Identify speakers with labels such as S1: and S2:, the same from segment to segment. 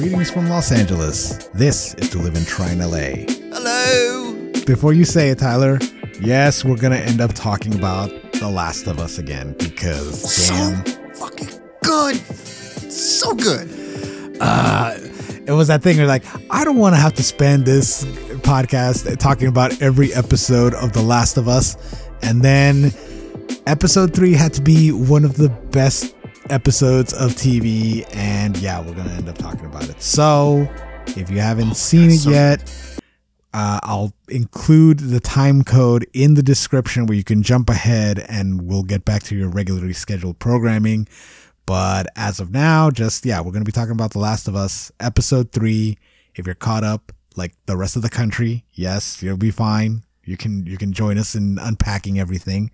S1: Greetings from Los Angeles. This is To Live and Try in LA.
S2: Hello.
S1: Before you say it, Tyler, yes, we're going to end up talking about The Last of Us again because damn.
S2: So fucking good. So good.
S1: Uh, it was that thing where like, I don't want to have to spend this podcast talking about every episode of The Last of Us. And then episode three had to be one of the best episodes of TV, and yeah, we're gonna end up talking about it. So, if you haven't oh, seen it so yet, uh, I'll include the time code in the description where you can jump ahead, and we'll get back to your regularly scheduled programming. But as of now, just yeah, we're gonna be talking about The Last of Us episode three. If you're caught up, like the rest of the country, yes, you'll be fine. You can you can join us in unpacking everything.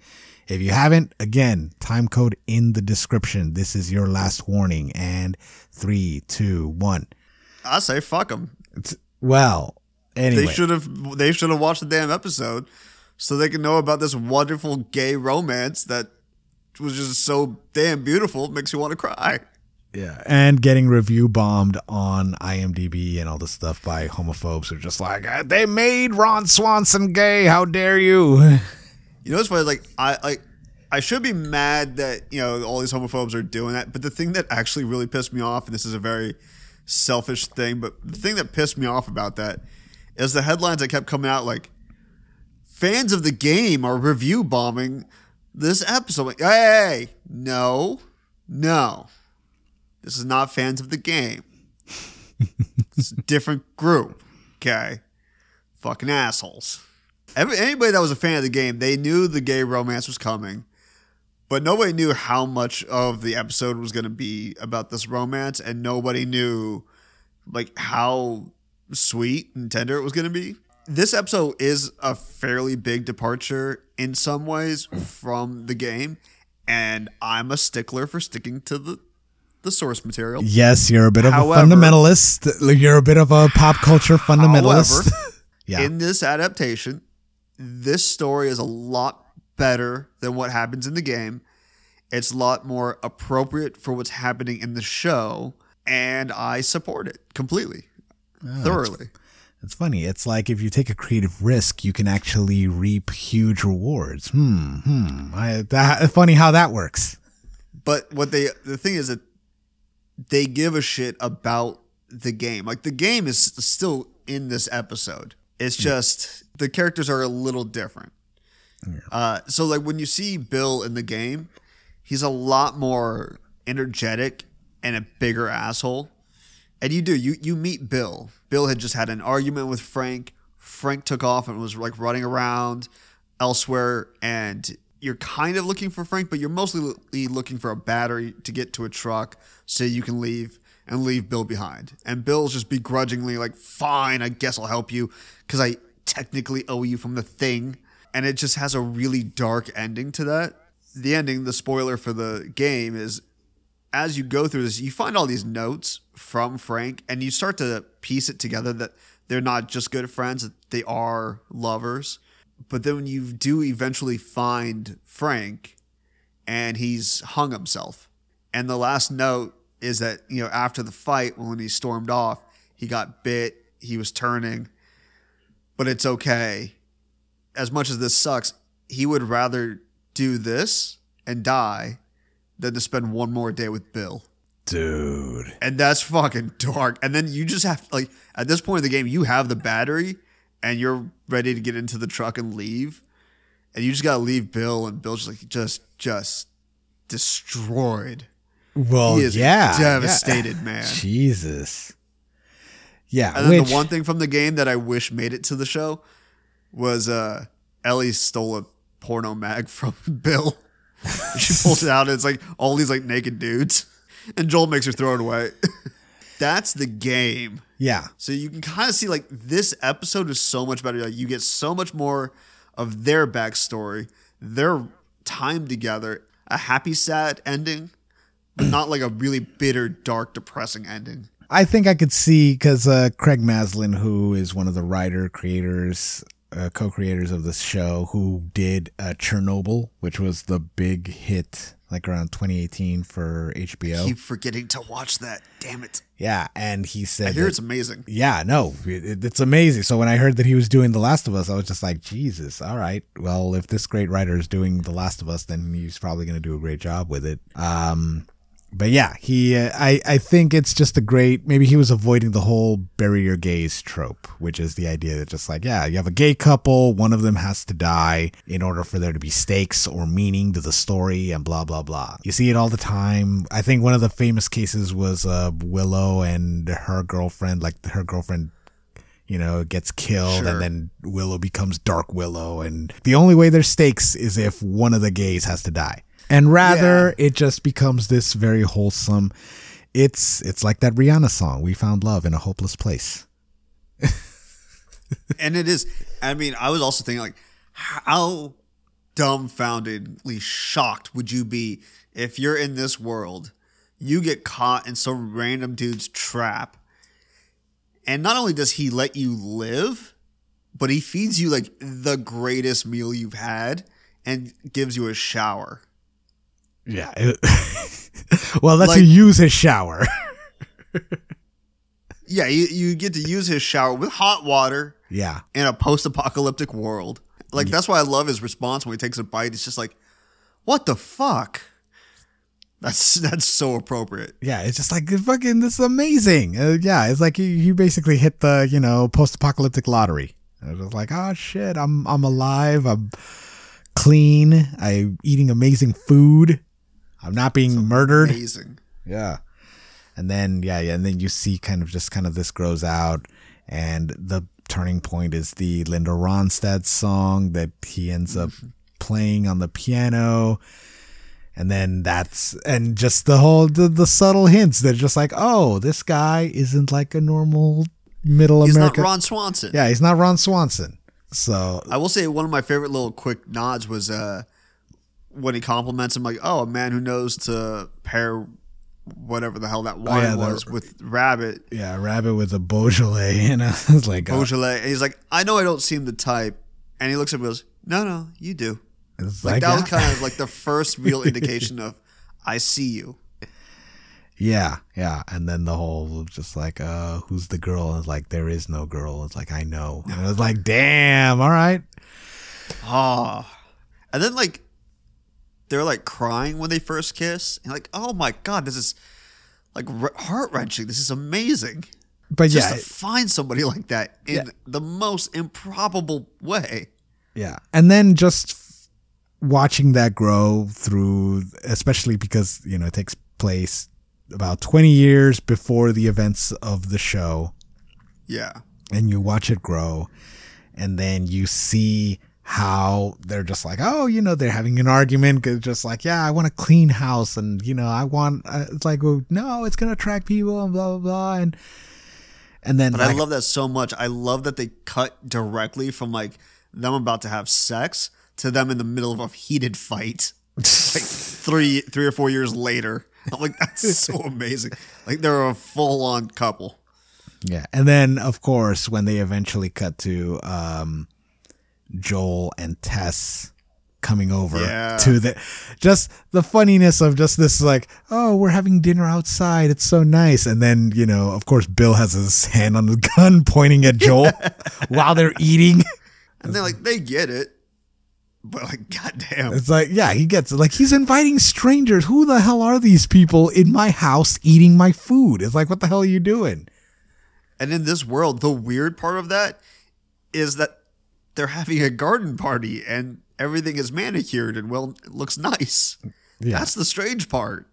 S1: If you haven't, again, time code in the description. This is your last warning. And three, two, one.
S2: I say fuck them.
S1: well, anyway,
S2: they should have they should have watched the damn episode so they can know about this wonderful gay romance that was just so damn beautiful. It makes you want to cry.
S1: Yeah, and getting review bombed on IMDb and all this stuff by homophobes who are just like, they made Ron Swanson gay. How dare you?
S2: You know what's funny? Like I like I should be mad that you know all these homophobes are doing that, but the thing that actually really pissed me off, and this is a very selfish thing, but the thing that pissed me off about that is the headlines that kept coming out like fans of the game are review bombing this episode. Like, hey, no, no, this is not fans of the game. it's a different group. Okay, fucking assholes. Every, anybody that was a fan of the game, they knew the gay romance was coming, but nobody knew how much of the episode was going to be about this romance, and nobody knew like how sweet and tender it was going to be. This episode is a fairly big departure in some ways from the game, and I'm a stickler for sticking to the the source material.
S1: Yes, you're a bit of however, a fundamentalist. You're a bit of a pop culture fundamentalist.
S2: However, yeah. In this adaptation, this story is a lot better than what happens in the game. It's a lot more appropriate for what's happening in the show, and I support it completely, oh, thoroughly.
S1: It's, funny. It's like if you take a creative risk, you can actually reap huge rewards. Hmm. Hmm. I, that, funny how that works.
S2: But what they the thing is that they give a shit about the game. Like the game is still in this episode. It's just the characters are a little different. Yeah. Uh, so like when you see Bill in the game, he's a lot more energetic and a bigger asshole. And you do you you meet Bill. Bill had just had an argument with Frank. Frank took off and was like running around elsewhere and you're kind of looking for Frank, but you're mostly looking for a battery to get to a truck so you can leave and leave Bill behind. And Bill's just begrudgingly like, "Fine, I guess I'll help you because I technically owe you from the thing. And it just has a really dark ending to that. The ending, the spoiler for the game, is as you go through this, you find all these notes from Frank and you start to piece it together that they're not just good friends, they are lovers. But then when you do eventually find Frank and he's hung himself. And the last note is that, you know, after the fight, when he stormed off, he got bit, he was turning, but it's okay. As much as this sucks, he would rather do this and die than to spend one more day with Bill.
S1: Dude.
S2: And that's fucking dark. And then you just have like at this point in the game, you have the battery and you're ready to get into the truck and leave. And you just gotta leave Bill and Bill's just like just just destroyed.
S1: Well, he is yeah,
S2: devastated,
S1: yeah.
S2: man.
S1: Jesus. Yeah.
S2: And then which, the one thing from the game that I wish made it to the show was uh, Ellie stole a porno mag from Bill. she pulls it out and it's like all these like naked dudes. And Joel makes her throw it away. That's the game.
S1: Yeah.
S2: So you can kind of see like this episode is so much better. Like you get so much more of their backstory, their time together, a happy, sad ending, but not like a really bitter, dark, depressing ending.
S1: I think I could see because uh, Craig Mazin, who is one of the writer creators, uh, co-creators of this show, who did uh, Chernobyl, which was the big hit like around 2018 for HBO.
S2: Keep forgetting to watch that. Damn it!
S1: yeah, and he said
S2: I hear
S1: that-
S2: it's amazing.
S1: yeah, no, it, it's amazing. So when I heard that he was doing The Last of Us, I was just like, Jesus, all right. Well, if this great writer is doing The Last of Us, then he's probably going to do a great job with it. Um, but yeah, he, uh, I, I think it's just a great. Maybe he was avoiding the whole bury your gays trope, which is the idea that just like, yeah, you have a gay couple, one of them has to die in order for there to be stakes or meaning to the story, and blah blah blah. You see it all the time. I think one of the famous cases was uh, Willow and her girlfriend, like her girlfriend you know, gets killed
S2: Sure.
S1: and then Willow becomes Dark Willow. And the only way there's stakes is if one of the gays has to die. And rather, it just becomes this very wholesome. It's it's like that Rihanna song, "We Found Love in a Hopeless Place."
S2: and it is. I mean, I was also thinking like, how dumbfoundedly shocked would you be if you're in this world, you get caught in some random dude's trap, and not only does he let you live, but he feeds you like the greatest meal you've had and gives you a shower.
S1: Yeah. well, lets
S2: Like-
S1: you use his shower.
S2: Yeah, you, you get to use his shower with hot water
S1: yeah.
S2: in a post-apocalyptic world. Like that's why I love his response when he takes a bite. It's just like, "What the fuck?" That's that's so appropriate.
S1: Yeah, it's just like fucking. This is amazing. Uh, yeah, it's like you, you basically hit the you know post-apocalyptic lottery. I was just like, oh shit, I'm I'm alive. I'm clean. I'm eating amazing food. I'm not being murdered.
S2: Amazing.
S1: Yeah. And then yeah, yeah, and then you see kind of just kind of this grows out and the turning point is the Linda Ronstadt song that he ends up playing on the piano. And then that's and just the whole the, the subtle hints that just like, oh, this guy isn't like a normal middle American.
S2: He's not Ron Swanson.
S1: Yeah, he's not Ron Swanson. So
S2: I will say one of my favorite little quick nods was uh when he compliments him like, "Oh, a man who knows to pair whatever the hell that wine
S1: Oh, yeah, the-
S2: was with rabbit
S1: yeah, rabbit with a Beaujolais, and I was like, oh,
S2: Beaujolais." And he's like, "I know I don't seem the type." And he looks at me and goes, "No, no, you do."
S1: it's
S2: Like
S1: like,
S2: that was kind of like the first real indication of I see you.
S1: Yeah, yeah. And then the whole just like, uh, who's the girl? And it's like, there is no girl. It's like, I know. And it was like, damn, all right.
S2: Ah. And then like they're like crying when they first kiss. And like, oh my god, this is like heart wrenching. This is amazing.
S1: But
S2: Just
S1: yeah,
S2: to find somebody like that in
S1: Yeah.
S2: the most improbable way.
S1: yeah. And then just watching that grow through, especially because, you know, it takes place about 20 years before the events of the show.
S2: Yeah.
S1: and you watch it grow and then you see how they're just like oh you know they're having an argument 'cause just like yeah i want a clean house and you know i want uh, it's like well, no it's gonna attract people and blah blah blah and and then
S2: But
S1: like,
S2: I love that so much. I love that they cut directly from like them about to have sex to them in the middle of a heated fight. like three three or four years later. I'm like, that's so amazing. Like they're a full on couple.
S1: yeah and then of course when they eventually cut to um joel and tess coming over
S2: Yeah.
S1: to the just the funniness of just this like oh we're having dinner outside it's so nice and then you know of course bill has his hand on the gun pointing at joel while they're eating
S2: And they're like, they get it. But like, goddamn.
S1: it's like yeah he gets it like he's inviting strangers who the hell are these people in my house eating my food it's like what the hell are you doing
S2: And in this world, the weird part of that is that they're having a garden party and everything is manicured and well it looks nice.
S1: Yeah.
S2: That's the strange part.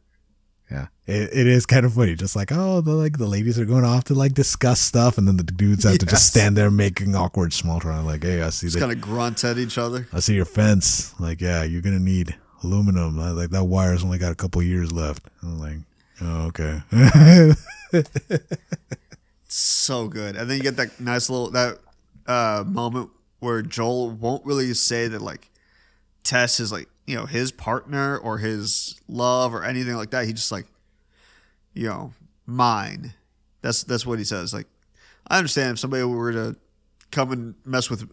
S1: Yeah, it, it is kind of funny. Just like, oh, the like the ladies are going off to like discuss stuff, and then the dudes have to just stand there making awkward small talk. Like, hey, I see
S2: Just kind of grunt at each other.
S1: I see your fence. Like, yeah, you're gonna need aluminum. Like that wire's only got a couple years left. I'm like, oh, okay.
S2: so good. And then you get that nice little that uh moment where Joel won't really say that like Tess is like, you know, his partner or his love or anything like that. He just like, you know, mine. That's that's what he says. Like, I understand if somebody were to come and mess with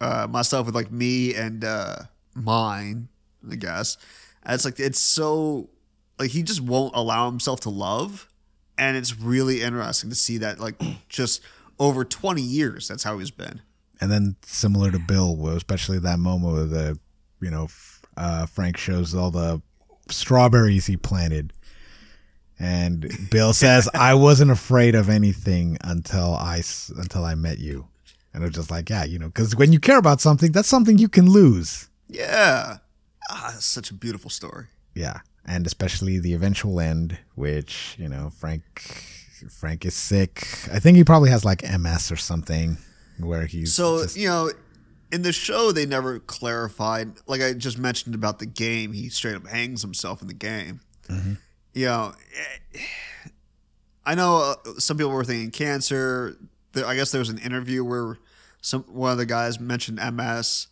S2: uh myself with like me and uh mine, I guess. And it's like it's so like he just won't allow himself to love, and it's really interesting to see that like just over twenty years that's how he's been.
S1: And then similar to Bill, especially that moment where the you know uh, Frank shows all the strawberries he planted. And Bill says, "I wasn't afraid of anything until I until I met you." And it's just like, yeah, you know, because when you care about something, that's something you can lose.
S2: Yeah, ah, that's such a beautiful story.
S1: Yeah, and especially the eventual end, which you know, Frank Frank is sick. I think he probably has like MS or something, where he's
S2: So
S1: just-
S2: you know, in the show they never clarified. Like I just mentioned about the game, he straight up hangs himself in the game. You know, eh, I know uh, some people were thinking cancer. I guess there was an interview where some one of the guys mentioned MS.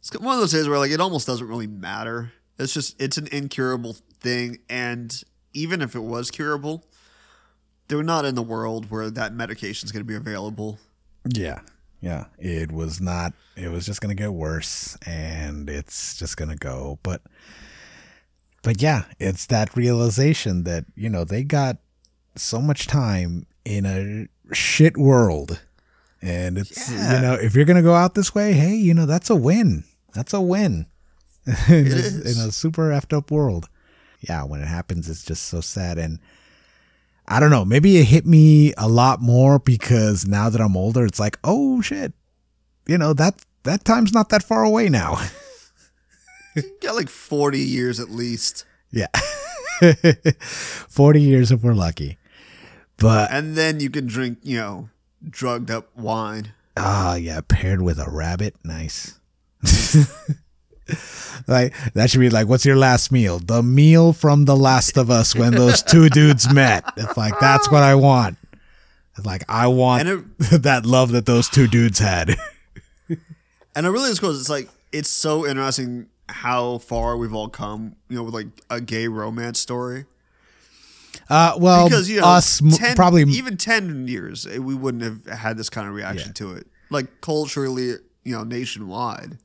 S2: It's one of those days where like it almost doesn't really matter. It's just it's an incurable thing, and even if it was curable, they're not in the world where that medication is going to be available.
S1: Yeah. Yeah. It was not it was just gonna get worse and it's just gonna go. But but yeah, it's that realization that, you know, they got so much time in a shit world. And it's
S2: Yeah.
S1: you know, if you're gonna go out this way, hey, you know, that's a win. That's a win. in, a, in a super effed up world. Yeah, when it happens it's just so sad and I don't know. Maybe it hit me a lot more because now that I'm older, it's like, oh shit, you know that that time's not that far away now.
S2: got like 40 years at least.
S1: yeah, forty years if we're lucky. But
S2: And then you can drink, you know, drugged up wine.
S1: ah, yeah, paired with a rabbit, nice. like that should be like, what's your last meal? The meal from The Last of Us when those two dudes met. It's like that's what I want. It's like I want
S2: And
S1: that love that those two dudes had.
S2: And it really is cool. It's like, it's so interesting how far we've all come, you know, with like a gay romance story.
S1: Uh, well,
S2: Because, you know,
S1: us
S2: 10,
S1: probably
S2: even 10 years, eh, we wouldn't have had this kind of reaction
S1: Yeah.
S2: to it. Like culturally, you know, nationwide.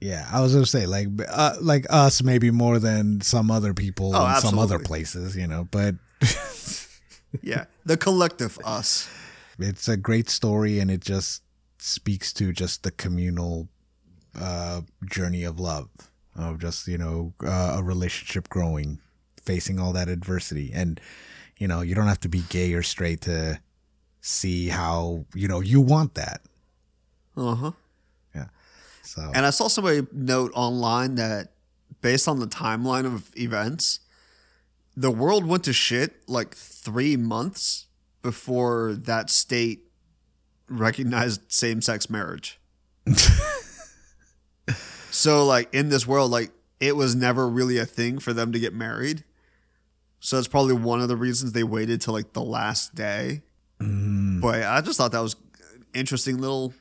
S1: Yeah, I was gonna say like uh, like us maybe more than some other people
S2: Oh,
S1: in some other places, you know. But
S2: Yeah. the collective us.
S1: it's a great story, and it just speaks to just the communal uh, journey of love, of just you know uh, a relationship growing, facing all that adversity, and you know you don't have to be gay or straight to see how you know you want that.
S2: Uh huh.
S1: So
S2: And I saw somebody note online that based on the timeline of events, the world went to shit like three months before that state recognized same sex marriage. so, like, in this world, like, it was never really a thing for them to get married. So, that's probably one of the reasons they waited till like the last day.
S1: mm,
S2: But I just thought that was an interesting little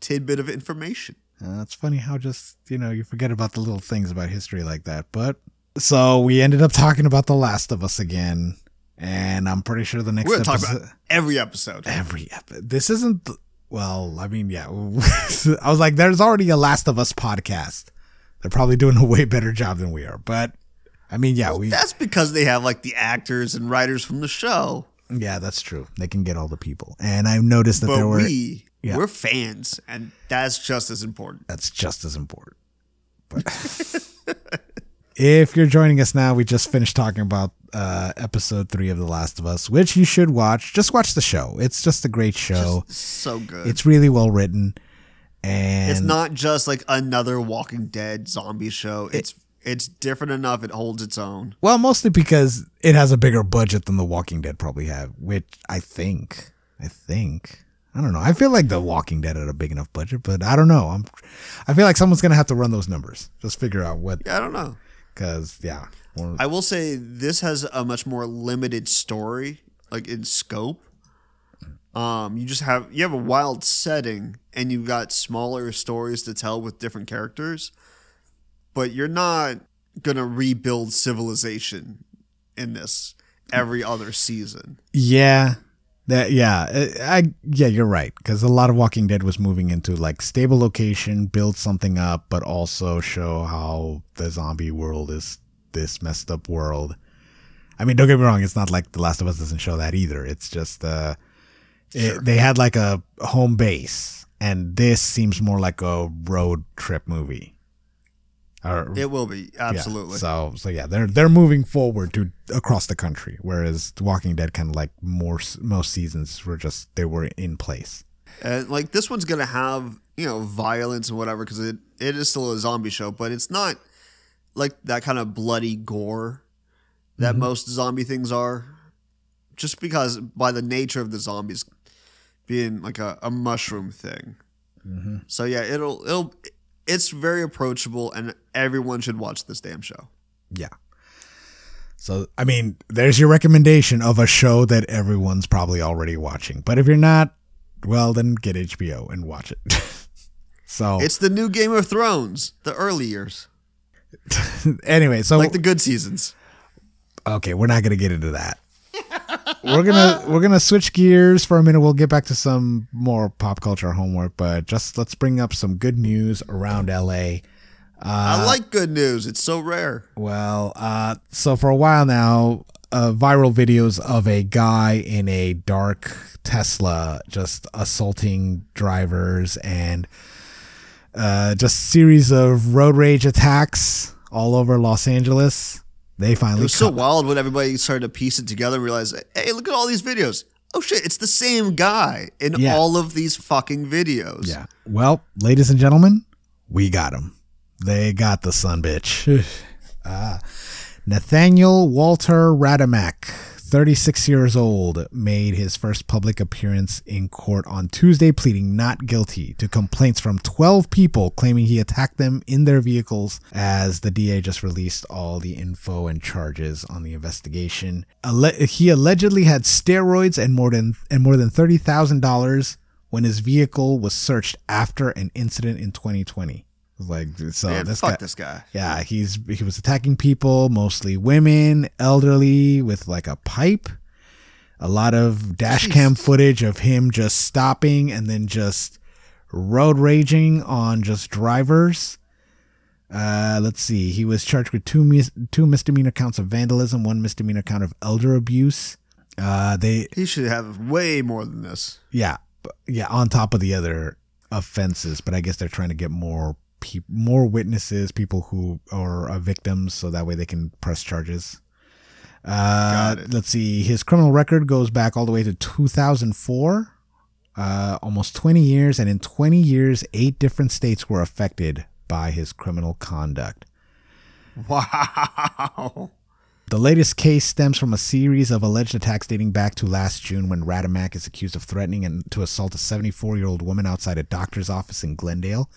S2: tidbit of information.
S1: Uh, it's funny how just you know you forget about the little things about history like that. But so we ended up talking about The Last of Us again, and I'm pretty sure the next
S2: We're going to talk
S1: episode,
S2: about every episode.
S1: every episode. This isn't. Well, I mean, yeah. I was like, there's already a Last of Us podcast. They're probably doing a way better job than we are. But I mean, yeah, we.
S2: That's because they have like the actors and writers from the show.
S1: Yeah, that's true. They can get all the people, and I've noticed that
S2: But
S1: there were.
S2: we,
S1: yeah.
S2: we're fans, and that's just as important.
S1: that's just as important. But if you're joining us now, we just finished talking about uh, episode three of The Last of Us, which you should watch. Just watch the show. It's just a great show.
S2: So good.
S1: it's really well written, and
S2: It's not just like another Walking Dead zombie show. It's it's different enough. It holds its own.
S1: well, mostly because it has a bigger budget than The Walking Dead probably have, which I think, I think. I don't know. I feel like The Walking Dead had a big enough budget, but I don't know. I'm, I feel like someone's gonna have to run those numbers. Just figure out what,
S2: Yeah, I don't know.
S1: because yeah,
S2: I will say this has a much more limited story, like in scope. Um, you just have you have a wild setting, and you've got smaller stories to tell with different characters, but you're not gonna rebuild civilization in this every other season.
S1: Yeah. That yeah, I, I yeah, you're right because a lot of Walking Dead was moving into like stable location, build something up, but also show how the zombie world is this messed up world. I mean, don't get me wrong, it's not like The Last of Us doesn't show that either. It's just uh it, they had like a home base and this seems more like a road trip movie. Or,
S2: It will be
S1: yeah,
S2: absolutely.
S1: so so yeah, they're they're moving forward to across the country whereas Walking Dead kind of like more most seasons were just they were in place.
S2: And like this one's gonna have you know violence and whatever because it it is still a zombie show, but it's not like that kind of bloody gore that
S1: Mm-hmm.
S2: most zombie things are. Just because by the nature of the zombies being like a, a mushroom thing.
S1: Mm-hmm.
S2: So yeah, it'll it'll it's very approachable and everyone should watch this damn show.
S1: Yeah. So, I mean, there's your recommendation of a show that everyone's probably already watching. But if you're not, well, then get HBO and watch it. so,
S2: It's the new Game of Thrones, the early years,
S1: anyway, so
S2: like the good seasons.
S1: okay, we're not gonna get into that. we're gonna we're gonna switch gears for a minute. We'll get back to some more pop culture homework, but just let's bring up some good news around LA.
S2: I like good news. It's so rare.
S1: Well, uh, so for a while now, uh, viral videos of a guy in a dark Tesla just assaulting drivers and uh, just series of road rage attacks all over Los Angeles. They finally.
S2: It was so wild when everybody started to piece it together and realize, hey, look at all these videos. Oh shit, it's the same guy in
S1: Yeah.
S2: all of these fucking videos.
S1: Yeah. Well, ladies and gentlemen, we got him. They got the son bitch. ah. Nathaniel Walter Radimak, 36 years old, made his first public appearance in court on Tuesday, pleading not guilty to complaints from 12 people claiming he attacked them in their vehicles. As the DA just released all the info and charges on the investigation, Alle- he allegedly had steroids and more than and more than thirty thousand dollars when his vehicle was searched after an incident in 2020. Like so,
S2: Man,
S1: this
S2: fuck
S1: guy,
S2: this guy.
S1: yeah, he's he was attacking people, mostly women, elderly, with like a pipe. A lot of dash cam footage of him just stopping and then just road raging on just drivers. Uh, let's see. He was charged with two mis- two misdemeanor counts of vandalism, one misdemeanor count of elder abuse. Uh, they
S2: He should have way more than this.
S1: yeah, yeah, on top of the other offenses, but I guess they're trying to get more peop more witnesses, people who are uh, victims, so that way they can press charges. Uh, let's see. His criminal record goes back all the way to 2004, uh, almost 20 years, and in 20 years, eight different states were affected by his criminal conduct.
S2: Wow.
S1: The latest case stems from a series of alleged attacks dating back to last June when Radimak is accused of threatening and to assault a 74 year old woman outside a doctor's office in Glendale.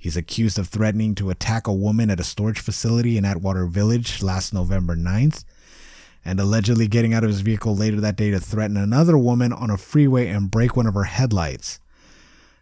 S1: He's accused of threatening to attack a woman at a storage facility in Atwater Village last November 9th, and allegedly getting out of his vehicle later that day to threaten another woman on a freeway and break one of her headlights.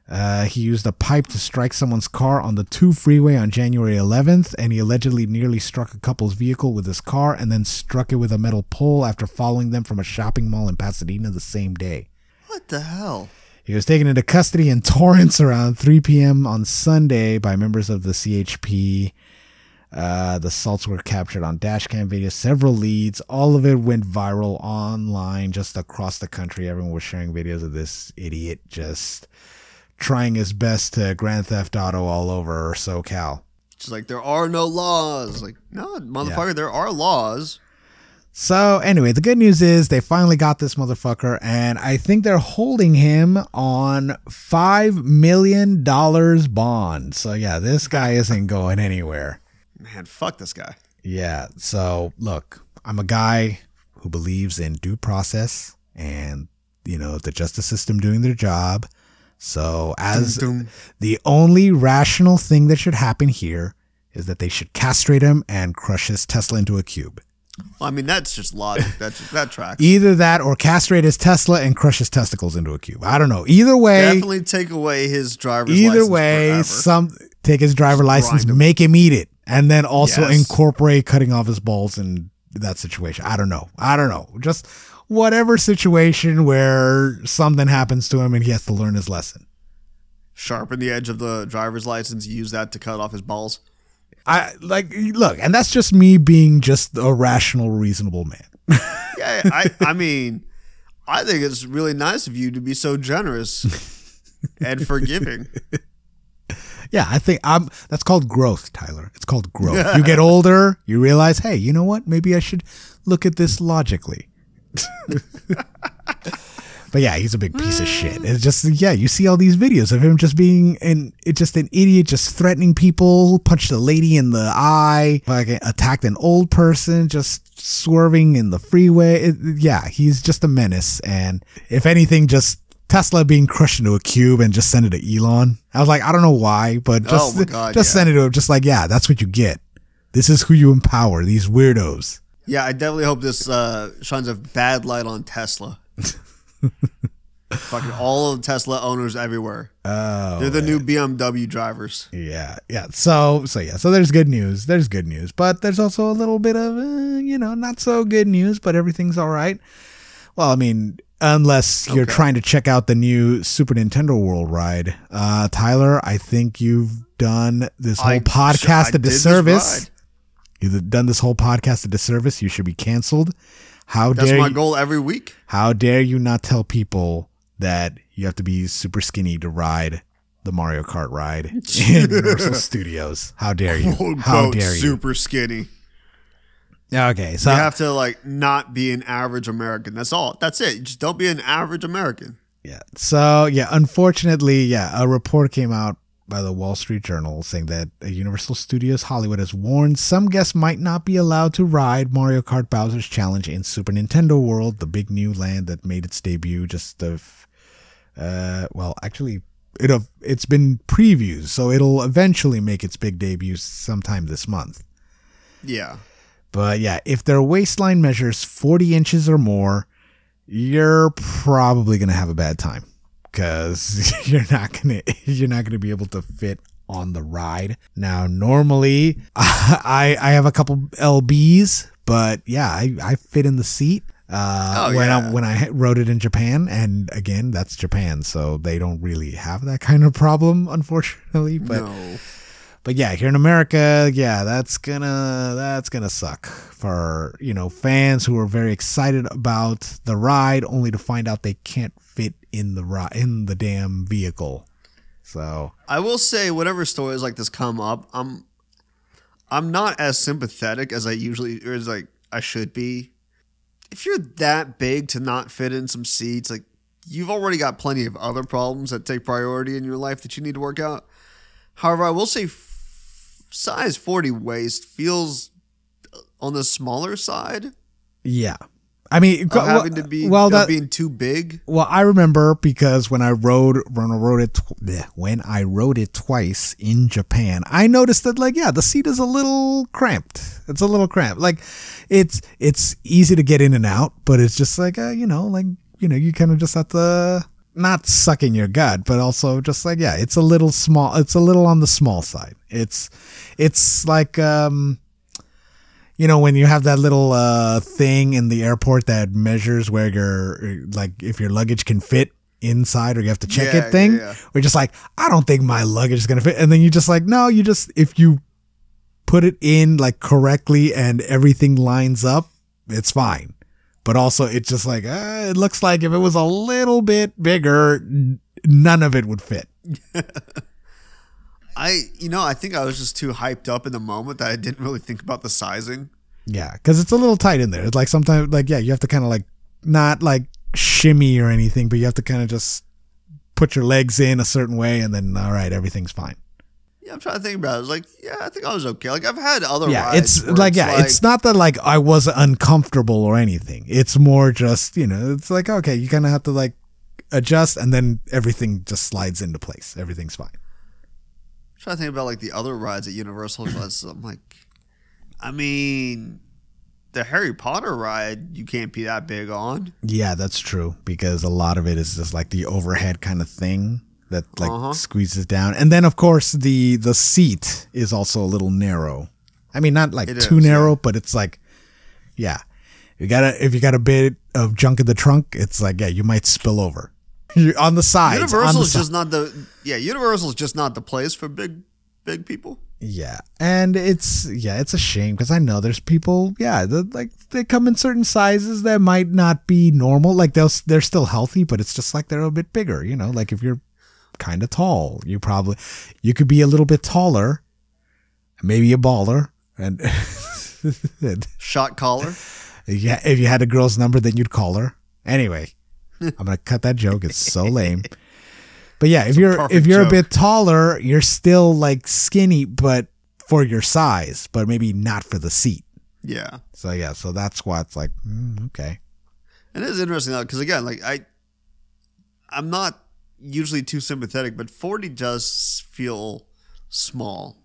S1: Uh, he used a pipe to strike someone's car on the 2 freeway on January 11th, and he allegedly nearly struck a couple's vehicle with his car and then struck it with a metal pole after following them from a shopping mall in Pasadena the same day.
S2: What the hell?
S1: He was taken into custody in Torrance around 3 p.m. on Sunday by members of the CHP. Uh, the assaults were captured on dashcam video, several leads. All of it went viral online, just across the country. Everyone was sharing videos of this idiot just trying his best to Grand Theft Auto all over SoCal.
S2: Just like there are no laws. Like, no, motherfucker, there are laws.
S1: So anyway, the good news is they finally got this motherfucker, and I think they're holding him on five million dollars bond. So yeah, this guy isn't going anywhere.
S2: Man, fuck this guy.
S1: Yeah. So look, I'm a guy who believes in due process and you know the justice system doing their job. So as
S2: Dum, dum.
S1: the only rational thing that should happen here is that they should castrate him and crush his Tesla into a cube.
S2: Well, I mean, that's just logic. That's that tracks.
S1: Either that or castrate his Tesla and crush his testicles into a cube. I don't know. Either way,
S2: Definitely take away his driver's
S1: either
S2: license
S1: way,
S2: forever.
S1: some take his driver license,
S2: him.
S1: make him eat it, and then also
S2: Yes.
S1: incorporate cutting off his balls in that situation. I don't know. I don't know. Just whatever situation where something happens to him and he has to learn his lesson.
S2: Sharpen the edge of the driver's license. Use that to cut off his balls.
S1: I like look, and that's just me being just a rational, reasonable man.
S2: Yeah, I, I mean, I think it's really nice of you to be so generous and forgiving.
S1: Yeah, I think I'm. That's called growth, Tyler. It's called growth. you get older, you realize, hey, you know what? Maybe I should look at this logically. But yeah, he's a big piece of shit. It's just yeah, you see all these videos of him just being an it's just an idiot, just threatening people, punched a lady in the eye, like attacked an old person, just swerving in the freeway. It, yeah, he's just a menace. And if anything, just Tesla being crushed into a cube and just send it to Elon. I was like, I don't know why, but just
S2: Oh God,
S1: just
S2: yeah.
S1: send it to him. Just like yeah, that's what you get. This is who you empower. These weirdos.
S2: Yeah, I definitely hope this uh, shines a bad light on Tesla. Fucking all of the Tesla owners everywhere.
S1: Oh,
S2: They're the new BMW drivers.
S1: Yeah, yeah. So, so yeah. So there's good news. There's good news, but there's also a little bit of, uh, you know, not so good news. But everything's all right. Well, I mean, unless you're
S2: Okay.
S1: trying to check out the new Super Nintendo World ride, uh, Tyler, I think you've done this whole
S2: I-
S1: podcast
S2: I
S1: a disservice. You've done this whole podcast a disservice. You should be canceled. How
S2: That's
S1: dare
S2: my
S1: you,
S2: goal every week.
S1: How dare you not tell people that you have to be super skinny to ride the Mario Kart ride in Universal Studios? How dare you?
S2: Quote,
S1: How
S2: unquote,
S1: dare you?
S2: super skinny.
S1: Okay, so
S2: You have to like not be an average American. That's all. That's it. Just don't be an average American.
S1: yeah, so yeah, unfortunately, yeah, a report came out by the Wall Street Journal saying that Universal Studios Hollywood has warned some guests might not be allowed to ride Mario Kart Bowser's Challenge in Super Nintendo World, the big new land that made its debut just of, uh, well, actually. It, it's been previews, so it'll eventually make its big debut sometime this month.
S2: Yeah.
S1: But yeah, if their waistline measures 40 inches or more, you're probably going to have a bad time cuz you're not going to you're not to be able to fit on the ride. Now, normally I I have a couple LBs, but yeah, I I fit in the seat. Uh,
S2: Oh,
S1: when I when I rode it in Japan, and again, that's Japan, so they don't really have that kind of problem, unfortunately. But
S2: no.
S1: But yeah, here in America, yeah, that's gonna that's gonna suck for you know fans who are very excited about the ride, only to find out they can't fit in the ri- in the damn vehicle. So
S2: I will say, whenever stories like this come up, I'm I'm not as sympathetic as I usually or as like I should be. If you're that big to not fit in some seats, like you've already got plenty of other problems that take priority in your life that you need to work out. However, I will say size 40 waist feels on the smaller side
S1: yeah, I mean,
S2: of having to be
S1: well that
S2: being too big.
S1: Well, I remember because when I rode when I rode it bleh, when I rode it twice in Japan, I noticed that like yeah, the seat is a little cramped. It's a little cramped. Like it's it's easy to get in and out, but it's just like uh, you know, like you know, you kind of just have to not sucking your gut, but also just like yeah, it's a little small. It's a little on the small side. It's it's like um you know when you have that little uh thing in the airport that measures where your like if your luggage can fit inside or you have to check
S2: Yeah,
S1: it thing
S2: yeah, yeah.
S1: we're just like i don't think my luggage is gonna fit and then you just like no you just if you put it in like correctly and everything lines up it's fine but also it's just like uh, it looks like if it was a little bit bigger none of it would fit
S2: I you know, I think I was just too hyped up in the moment that I didn't really think about the sizing.
S1: Yeah, because it's a little tight in there. It's like sometimes, like yeah, you have to kind of like not like shimmy or anything, but you have to kind of just put your legs in a certain way, and then all right, everything's fine.
S2: Yeah, I'm trying to think about it. I was like, yeah, I think I was okay. Like I've had other
S1: Yeah,
S2: rides
S1: it's like yeah, it's not that like I was uncomfortable or anything. It's more just you know, it's like okay, you kind of have to like adjust, and then everything just slides into place. Everything's fine.
S2: I'm trying to think about like the other rides at Universal. was I'm like, I mean, the Harry Potter ride you can't be that big on.
S1: Yeah, that's true because a lot of it is just like the overhead kind of thing that like
S2: Uh-huh.
S1: squeezes down, and then of course the the seat is also a little narrow. I mean, not like
S2: It
S1: too
S2: is,
S1: narrow, but it's like, yeah, you got to if you got a bit of junk in the trunk, it's like yeah, you might spill over. You're on the sides. on
S2: Universal is
S1: si-
S2: just not the yeah. Universal is just not the place for big big people.
S1: Yeah, and it's yeah, it's a shame because I know there's people, yeah, like they come in certain sizes that might not be normal. Like they'll they're still healthy, but it's just like they're a bit bigger. You know, like if you're kind of tall, you probably you could be a little bit taller, maybe a baller, and
S2: Shot caller.
S1: yeah, if you had a girl's number, then you'd call her. Anyway, I'm gonna cut that joke. It's so lame. But yeah, if you're if you're a bit taller, you're still like skinny, but for your size, but maybe not for the seat.
S2: Yeah.
S1: So yeah, so that's why it's like mm, okay.
S2: And it is interesting though, because again, like I, I'm not usually too sympathetic, but 40 does feel small.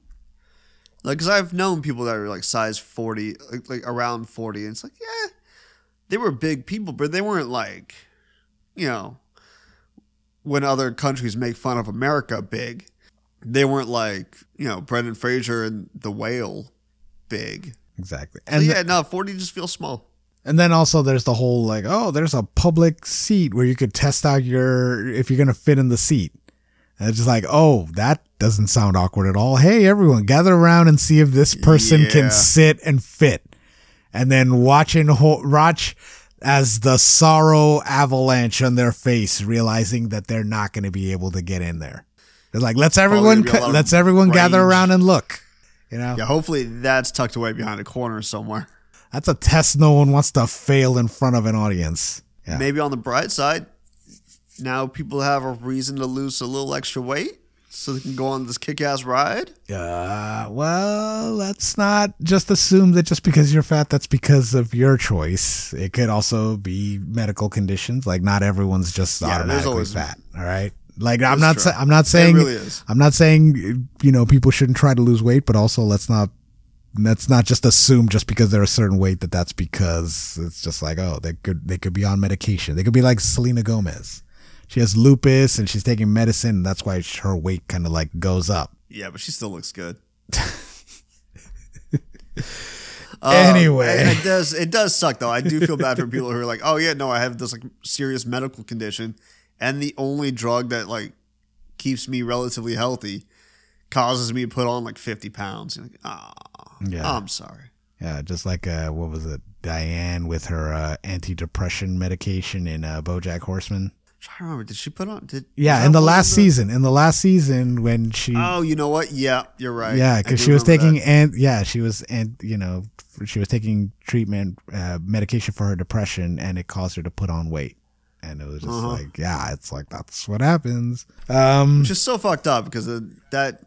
S2: Like, because I've known people that are like size 40, like, like around 40, and it's like, yeah, they were big people, but they weren't like, you know, when other countries make fun of America big, they weren't like, you know, Brendan Fraser and The Whale big.
S1: Exactly.
S2: So
S1: And
S2: yeah, no, 40 just feels small.
S1: And then also there's the whole like, oh, there's a public seat where you could test out your if you're gonna fit in the seat. And it's just like, oh, that doesn't sound awkward at all. Hey, everyone, gather around and see if this person
S2: Yeah.
S1: can sit and fit. And then watching ho- watch as the sorrow avalanche on their face, realizing that they're not going to be able to get in there. They're like, let's everyone,
S2: gonna be a lot of
S1: let's everyone gather around and look. You know,
S2: Yeah, hopefully that's tucked away behind a corner somewhere.
S1: That's a test no one wants to fail in front of an audience. Yeah.
S2: Maybe on the bright side, now people have a reason to lose a little extra weight so they can go on this kick ass ride.
S1: Uh, well, let's not just assume that just because you're fat, that's because of your choice. It could also be medical conditions. Like not everyone's just
S2: Yeah,
S1: automatically fat. All right. Like I'm not. Sa- I'm not saying.
S2: really.
S1: I'm not saying you know people shouldn't try to lose weight, but also let's not. Let's not just assume just because they're a certain weight that that's because it's just like oh they could they could be on medication. They could be like Selena Gomez. She has lupus and she's taking medicine. And that's why her weight kind of like goes up.
S2: Yeah, but she still looks good.
S1: Anyway.
S2: Um, it, it does it does suck though. I do feel bad for people who are like, oh yeah, no, I have this like serious medical condition, and the only drug that like keeps me relatively healthy causes me to put on like fifty pounds. You're like, ah,
S1: Yeah.
S2: I'm sorry.
S1: Yeah, just like uh, what was it, Diane with her uh, antidepressant medication in uh, BoJack Horseman.
S2: to remember. Did she put on? Did
S1: Yeah, in the last season, in the last season when she,
S2: Oh, you know what? Yeah, you're right.
S1: yeah, because she was taking
S2: that.
S1: and yeah, she was and you know she was taking treatment uh, medication for her depression, and it caused her to put on weight. And it was just
S2: Uh-huh.
S1: like, yeah, it's like that's what happens. Um,
S2: which is so fucked up because that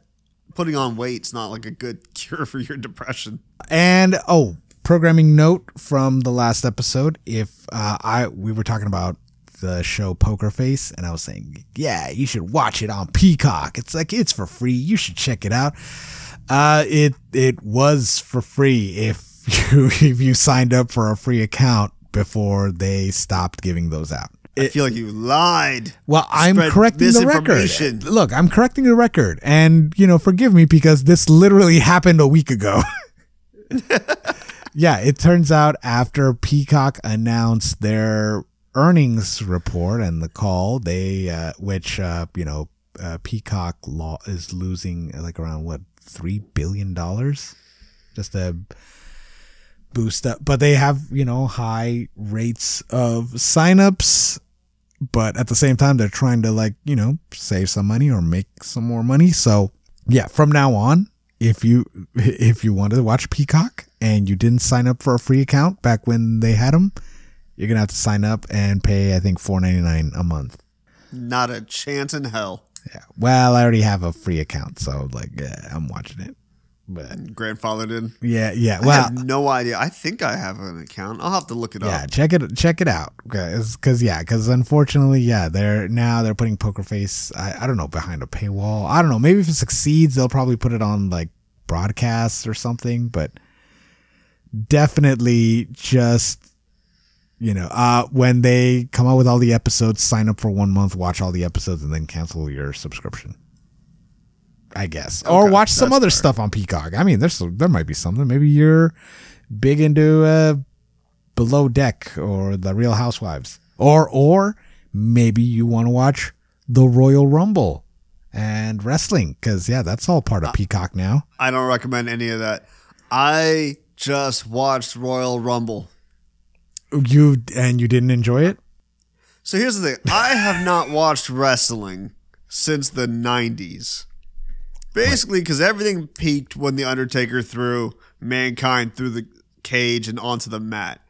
S2: putting on weight's not like a good cure for your depression.
S1: And oh, programming note from the last episode. If uh, I we were talking about the show Poker Face, and I was saying, yeah, you should watch it on Peacock. It's like it's for free. You should check it out. Uh, it it was for free if you if you signed up for a free account before they stopped giving those out.
S2: I feel like you lied.
S1: Well, I'm correcting the record. Look, I'm correcting the record, and you know, forgive me because this literally happened a week ago. yeah, it turns out after Peacock announced their earnings report and the call, they, uh, which uh, you know, uh, Peacock law is losing uh, like around what three billion dollars, just a boost up, but they have you know high rates of signups but at the same time they're trying to like you know save some money or make some more money. So yeah from now on if you if you wanted to watch peacock and you didn't sign up for a free account back when they had them you're gonna have to sign up and pay i think 4.99 a month.
S2: Not a chance in hell.
S1: yeah. Well i already have a free account so like yeah, i'm watching it but
S2: Grandfather did.
S1: yeah yeah
S2: I
S1: well
S2: have no idea. I think I have an account. I'll have to look it
S1: yeah
S2: up.
S1: Yeah, check it check it out because yeah because unfortunately yeah they're now they're putting poker face I, I don't know behind a paywall i don't know maybe if it succeeds they'll probably put it on like broadcasts or something but definitely just you know uh when they come out with all the episodes sign up for one month watch all the episodes and then cancel your subscription i guess or watch some other
S2: fair.
S1: stuff on peacock i mean there's there might be something maybe you're big into uh below deck or the real housewives or or maybe you want to watch the royal rumble and wrestling because yeah, that's all part of Peacock now.
S2: I don't recommend any of that. I just watched Royal Rumble.
S1: You and you didn't enjoy it.
S2: So here's the thing I have not watched wrestling since the 90s. Basically, because everything peaked when The Undertaker threw Mankind through the cage and onto the mat.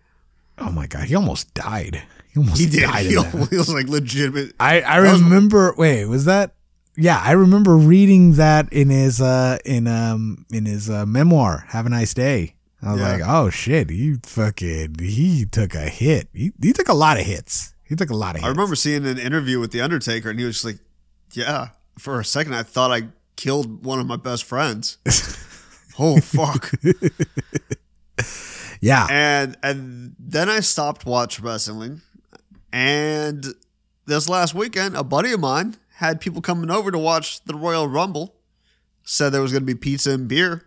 S1: Oh my god, he almost died. He almost
S2: He did.
S1: died.
S2: He,
S1: that.
S2: was like legitimate.
S1: I I
S2: That was-
S1: remember. wait, was that? Yeah, I remember reading that in his uh in um in his uh, memoir. Have a nice day. I was
S2: Yeah.
S1: like, oh shit, he fucking he took a hit. He he took a lot of hits. He took a lot of hits.
S2: I remember seeing an interview with The Undertaker, and he was just like, Yeah, for a second, I thought I killed one of my best friends. oh, fuck.
S1: Yeah,
S2: and and then I stopped watch wrestling. And this last weekend, a buddy of mine had people coming over to watch the Royal Rumble. Said there was going to be pizza and beer.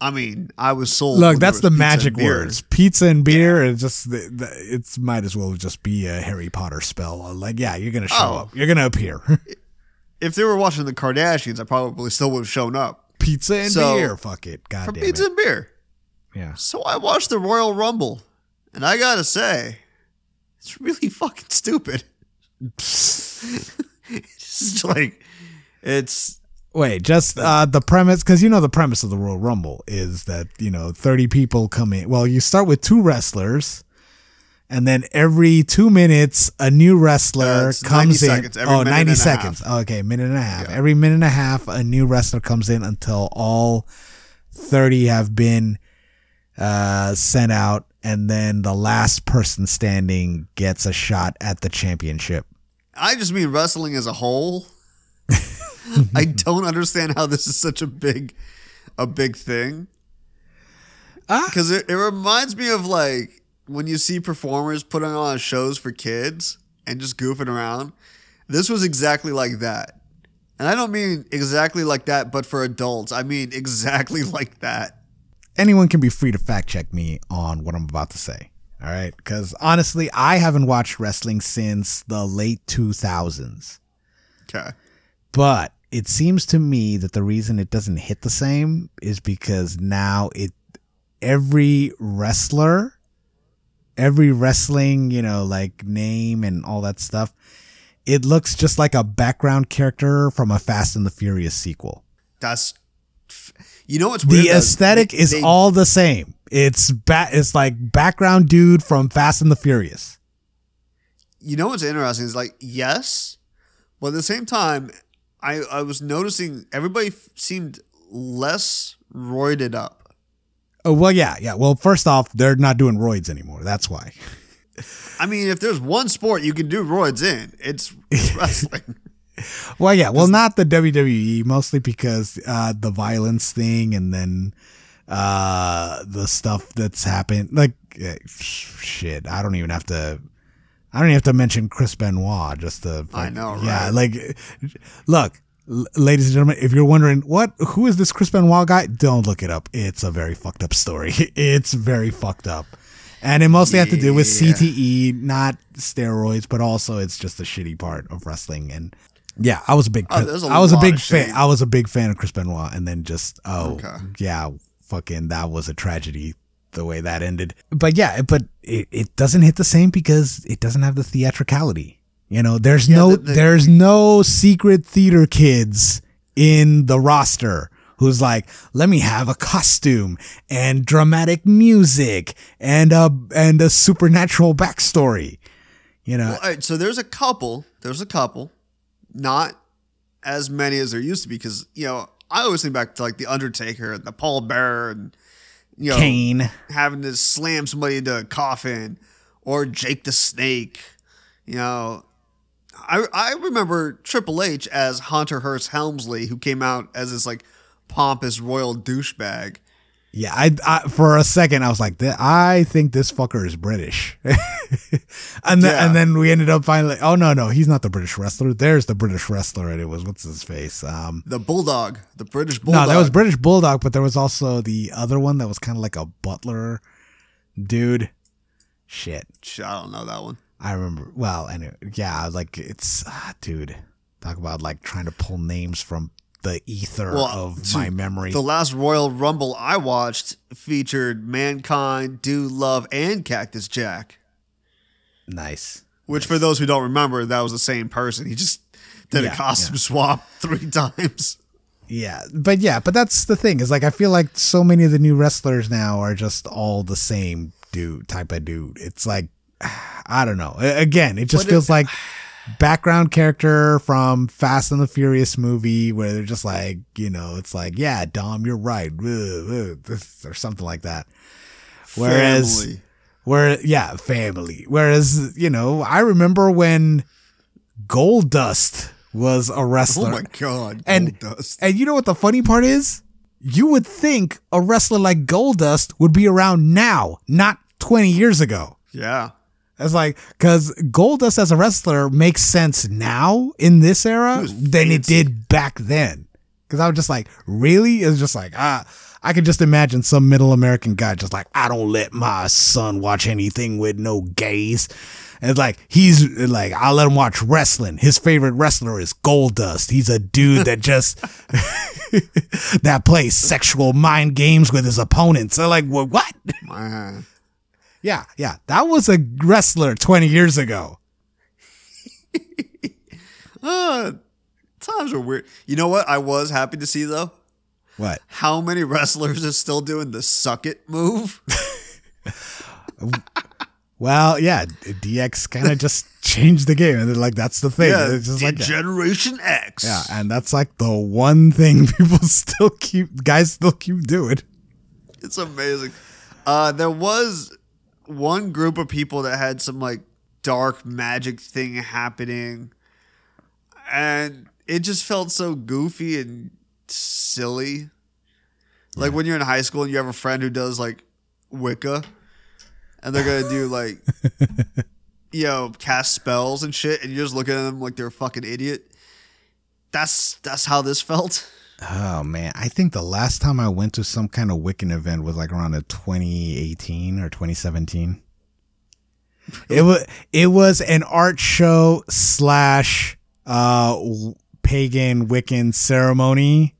S2: I mean, I was sold.
S1: look, that's the magic words: pizza and beer. It's just the, the, it's might as well just be a Harry Potter spell. Like, yeah, you're gonna show
S2: Oh.
S1: up. You're gonna appear.
S2: If they were watching the Kardashians, I probably still would have shown up
S1: pizza and
S2: So,
S1: beer. Fuck it. God
S2: for
S1: damn
S2: pizza
S1: it.
S2: and beer.
S1: Yeah.
S2: So I watched the Royal Rumble, and I gotta say, it's really fucking stupid. it's just like it's
S1: Wait, just uh, the premise, because you know the premise of the Royal Rumble is that you know thirty people come in. Well, you start with two wrestlers, and then every two minutes a new
S2: Uh,
S1: wrestler
S2: 90
S1: comes in.
S2: seconds,
S1: oh,
S2: minute
S1: 90
S2: and a
S1: seconds. Okay, minute and a half. Every minute and a half, a new wrestler comes in until all thirty have been uh, sent out, and then the last person standing gets a shot at the championship.
S2: I just mean wrestling as a whole. I don't understand how this is such a big, a big thing.
S1: Ah.
S2: Because it, it reminds me of like when you see performers putting on shows for kids and just goofing around. This was exactly like that. And I don't mean exactly like that, but for adults. I mean exactly like that.
S1: anyone can be free to fact check me on what I'm about to say. All right. Because honestly, I haven't watched wrestling since the late 2000s.
S2: Okay.
S1: But it seems to me that the reason it doesn't hit the same is because now it, every wrestler, every wrestling, you know, like name and all that stuff, it looks just like a background character from a Fast and the Furious sequel.
S2: That's, you know what's weird?
S1: the aesthetic
S2: They-
S1: is
S2: they-
S1: all the same. It's ba- it's like background dude from Fast and the Furious.
S2: you know what's interesting is like yes, but at the same time, I I was noticing everybody f- seemed less roided up.
S1: Oh well, yeah, yeah. Well, first off, they're not doing roids anymore. That's why.
S2: I mean, if there's one sport you can do roids in, it's wrestling.
S1: Well, yeah. Well, not the WWE, mostly because uh, the violence thing, and then uh, the stuff that's happened. Like eh, shit, I don't even have to. I don't even have to mention Chris Benoit. Just to,
S2: I know,
S1: Yeah, like, look, l- ladies and gentlemen, if you're wondering what, who is this Chris Benoit guy? Don't look it up. It's a very fucked up story. It's very fucked up. And it mostly had to do with CTE, not steroids, but also it's just a shitty part of wrestling. And yeah, I was a big,
S2: Oh, a
S1: I was a big fan. I was a big fan of Chris Benoit, and then just oh
S2: Okay.
S1: yeah, fucking that was a tragedy the way that ended. But yeah, but it, it doesn't hit the same because it doesn't have the theatricality. You know, there's
S2: Yeah,
S1: no
S2: the- the-
S1: there's no secret theater kids in the roster who's like, let me have a costume and dramatic music and a and a supernatural backstory. You know,
S2: Well, all right, so there's a couple. There's a couple, not as many as there used to be. Because you know, I always think back to like the Undertaker and the Paul Bearer, and you know,
S1: Kane.
S2: having to slam somebody into a coffin, or Jake the Snake. You know, I I remember Triple H as Hunter Hearst Helmsley, who came out as this like pompous royal douchebag.
S1: Yeah, I, I for a second I was like, I think this fucker is British, and then
S2: Yeah.
S1: and then we ended up finally. Oh no, no, he's not the British wrestler. There's the British wrestler, and it was what's his face. Um,
S2: The Bulldog, the British Bulldog.
S1: no, that was British Bulldog, but there was also the other one that was kind of like a butler dude. Shit,
S2: I don't know that one.
S1: I remember. Well, anyway, yeah, like it's ah, dude. Talk about like trying to pull names from the ether
S2: Well,
S1: of my memory.
S2: The last Royal Rumble I watched featured Mankind, Dude Love, and Cactus Jack.
S1: nice.
S2: Which, for those who don't remember, that was the same person. He just did
S1: Yeah,
S2: a costume swap three times.
S1: Yeah, but yeah, but that's the thing is like I feel like so many of the new wrestlers now are just all the same dude type of dude. It's like I don't know. Again, it just feels like background character from Fast and the Furious movie where they're just like, you know, it's like, yeah, Dom, you're right, or something like that. Whereas
S2: Family.
S1: where yeah, family. Whereas, you know, I remember when Goldust was a wrestler.
S2: Oh my God.
S1: And-
S2: Goldust.
S1: And you know what the funny part is? You would think a wrestler like Goldust would be around now, not 20 years ago.
S2: Yeah.
S1: It's like, because Goldust as a wrestler makes sense now in this era than it did back then. Because I was just like, really? It's just like, ah, I could just imagine some middle American guy just like, I don't let my son watch anything with no gays. And it's like, he's like, I'll let him watch wrestling. His favorite wrestler is Goldust. He's a dude that just, that plays sexual mind games with his opponents. They're like, well, what? Yeah, yeah. That was a wrestler 20 years ago.
S2: Uh, times were weird. You know what I was happy to see, though?
S1: What?
S2: How many wrestlers are still doing the suck it move?
S1: Well, yeah, DX kind of just changed the game. And they're like, that's the thing.
S2: yeah.
S1: it's just like.
S2: Generation X.
S1: yeah. And that's like the one thing people still keep, guys still keep doing.
S2: It's amazing. Uh, there was one group of people that had some like dark magic thing happening, and it just felt so goofy and silly. Like when you're in high school and you have a friend who does like Wicca, and they're gonna do like, you know, cast spells and shit, and you're just looking at them like they're a fucking idiot. That's that's how this felt.
S1: Oh, man. I think the last time I went to some kind of Wiccan event was like around a 2018 or 2017. It was it was an art show slash uh pagan Wiccan ceremony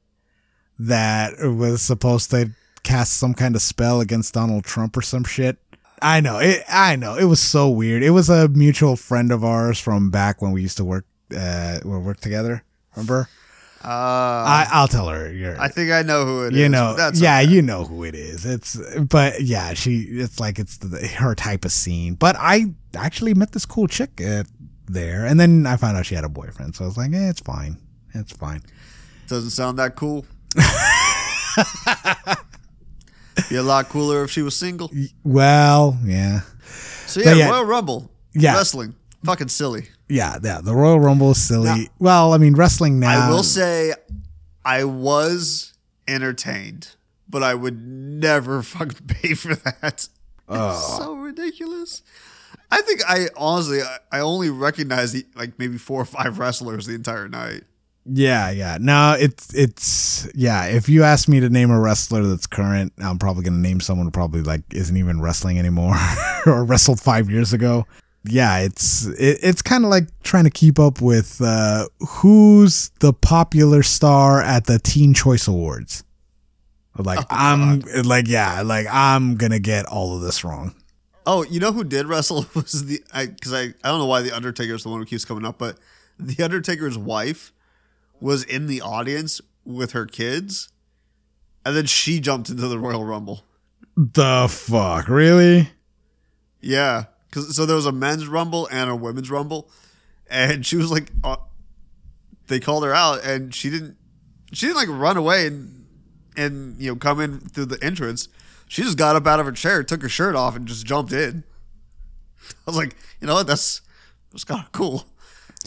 S1: that was supposed to cast some kind of spell against Donald Trump or some shit. I know it. I know it was so weird. It was a mutual friend of ours from back when we used to work uh we work together. Remember?
S2: Uh,
S1: I I'll tell her. You're,
S2: I think I know who it is.
S1: you
S2: but
S1: know,
S2: that's
S1: yeah,
S2: okay.
S1: you know who it is. It's, but yeah, she, it's like it's the, her type of scene. But I actually met this cool chick uh, there, and then I found out she had a boyfriend. So I was like, eh, it's fine, it's fine.
S2: Doesn't sound that cool. Be a lot cooler if she was single.
S1: Well, yeah,
S2: So yeah,
S1: yeah.
S2: Royal Rumble.
S1: Yeah.
S2: Wrestling. Fucking silly.
S1: Yeah, yeah. The Royal Rumble is silly.
S2: Now-
S1: well, I mean, wrestling now.
S2: I will say I was entertained, but I would never fucking pay for that.
S1: Oh.
S2: so ridiculous. I think I honestly I, I only recognized the, like maybe four or five wrestlers the entire night.
S1: Yeah, yeah. No, it's it's yeah. If you ask me to name a wrestler that's current, I'm probably gonna name someone who probably like isn't even wrestling anymore or wrestled five years ago. Yeah, it's it, it's kind of like trying to keep up with uh, who's the popular star at the Teen Choice Awards. Like
S2: Oh,
S1: I'm like yeah, like I'm gonna get all of this wrong.
S2: Oh, you know who did wrestle was the I because I I don't know why the Undertaker is the one who keeps coming up, but the Undertaker's wife was in the audience with her kids, and then she jumped into the Royal Rumble.
S1: The fuck, really?
S2: Yeah, because so there was a men's Rumble and a women's Rumble, and she was like, uh, they called her out, and she didn't she didn't like run away and and you know come in through the entrance. She just got up out of her chair, took her shirt off, and just jumped in. I was like, you know what? That's that's kind of cool.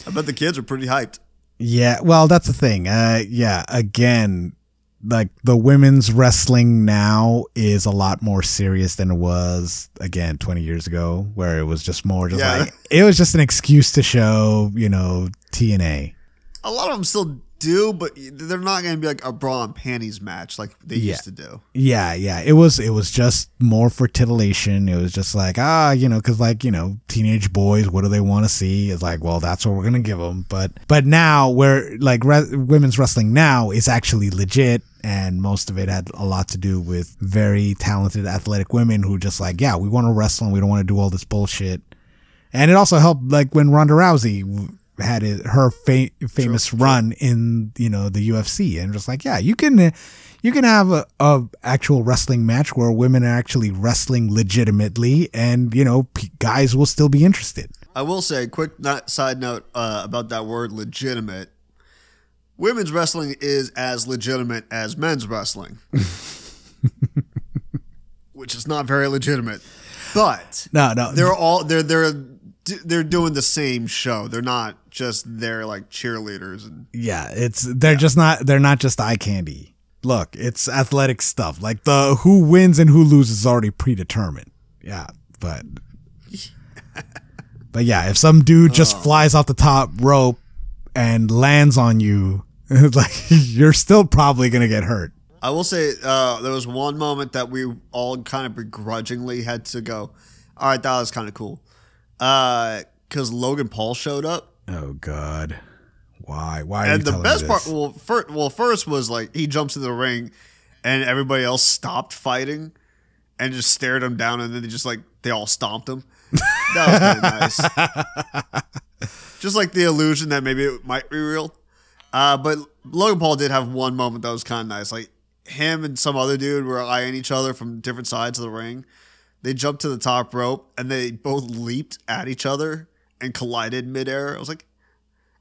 S2: I bet the kids are pretty hyped.
S1: Yeah, well, that's the thing. Uh, yeah, again, like the women's wrestling now is a lot more serious than it was again 20 years ago, where it was just more just
S2: Yeah.
S1: like it was just an excuse to show, you know, TNA.
S2: A lot of them still do, but they're not going to be like a bra and panties match like they
S1: Yeah.
S2: used to do.
S1: Yeah, yeah. It was it was just more for titillation. It was just like ah, you know, because like you know, teenage boys, what do they want to see? It's like, well, that's what we're gonna give them. But but now where like re- women's wrestling now is actually legit, and most of it had a lot to do with very talented athletic women who just like, yeah, we want to wrestle and we don't want to do all this bullshit. And it also helped like when Ronda Rousey had it, her fa- famous run in you know the UFC, and just like yeah, you can you can have a, a actual wrestling match where women are actually wrestling legitimately, and you know p- guys will still be interested.
S2: I will say, quick not, side note uh, about that word legitimate. Women's wrestling is as legitimate as men's wrestling, which is not very legitimate. But
S1: No, no,
S2: they're all they're they're they're doing the same show. They're not just there like cheerleaders and
S1: yeah, it's they're just not they're not just eye candy. Look, it's athletic stuff. Like the who wins and who loses is already predetermined. Yeah, but but yeah, if some dude just flies off the top rope and lands on you, like you're still probably gonna get hurt.
S2: I will say uh, there was one moment that we all kind of begrudgingly had to go. All right, that was kind of cool, because Logan Paul showed up,
S1: Oh God, why? Why?
S2: And the best part, well, first, well, first was like he jumps in the ring, and everybody else stopped fighting, and just stared him down, and then they just like they all stomped him. That was kind nice. just like the illusion that maybe it might be real. Uh, but Logan Paul did have one moment that was kind of nice. Like him and some other dude were eyeing each other from different sides of the ring. They jumped to the top rope and they both leaped at each other and collided midair. I was like,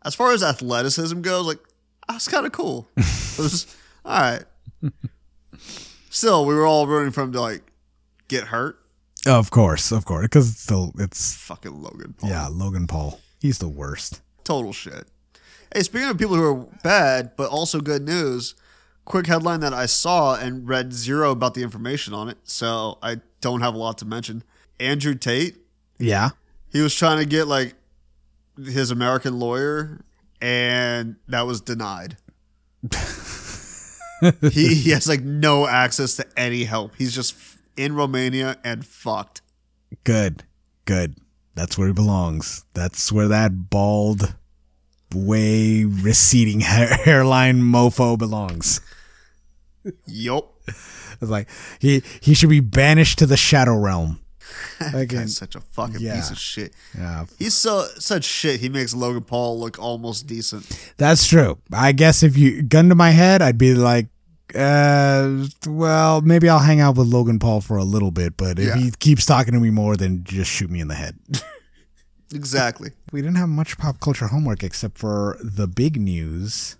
S2: as far as athleticism goes, like that's kind of cool. it was all right. Still, we were all rooting for him to like get hurt.
S1: Oh, of course, of course, because it's still it's
S2: Fucking Logan Paul.
S1: yeah, Logan Paul. He's the worst.
S2: total shit. Hey, speaking of people who are bad, but also good news, quick headline that I saw and read zero about the information on it, so I don't have a lot to mention. Andrew Tate,
S1: Yeah.
S2: he was trying to get like his American lawyer, and that was denied. he, he has like no access to any help. He's just in Romania and fucked.
S1: Good. Good. That's where he belongs. That's where that bald, way receding hair- hairline mofo belongs.
S2: Yup.
S1: It's like he he should be banished to the shadow realm.
S2: Guy's such a fucking
S1: Yeah.
S2: piece of shit.
S1: yeah,
S2: He's so such shit. He makes Logan Paul look almost decent.
S1: that's true. I guess if you gun to my head, I'd be like, uh, well, maybe I'll hang out with Logan Paul for a little bit, but if
S2: Yeah.
S1: he keeps talking to me more, then just shoot me in the head.
S2: Exactly.
S1: we didn't have much pop culture homework except for the big news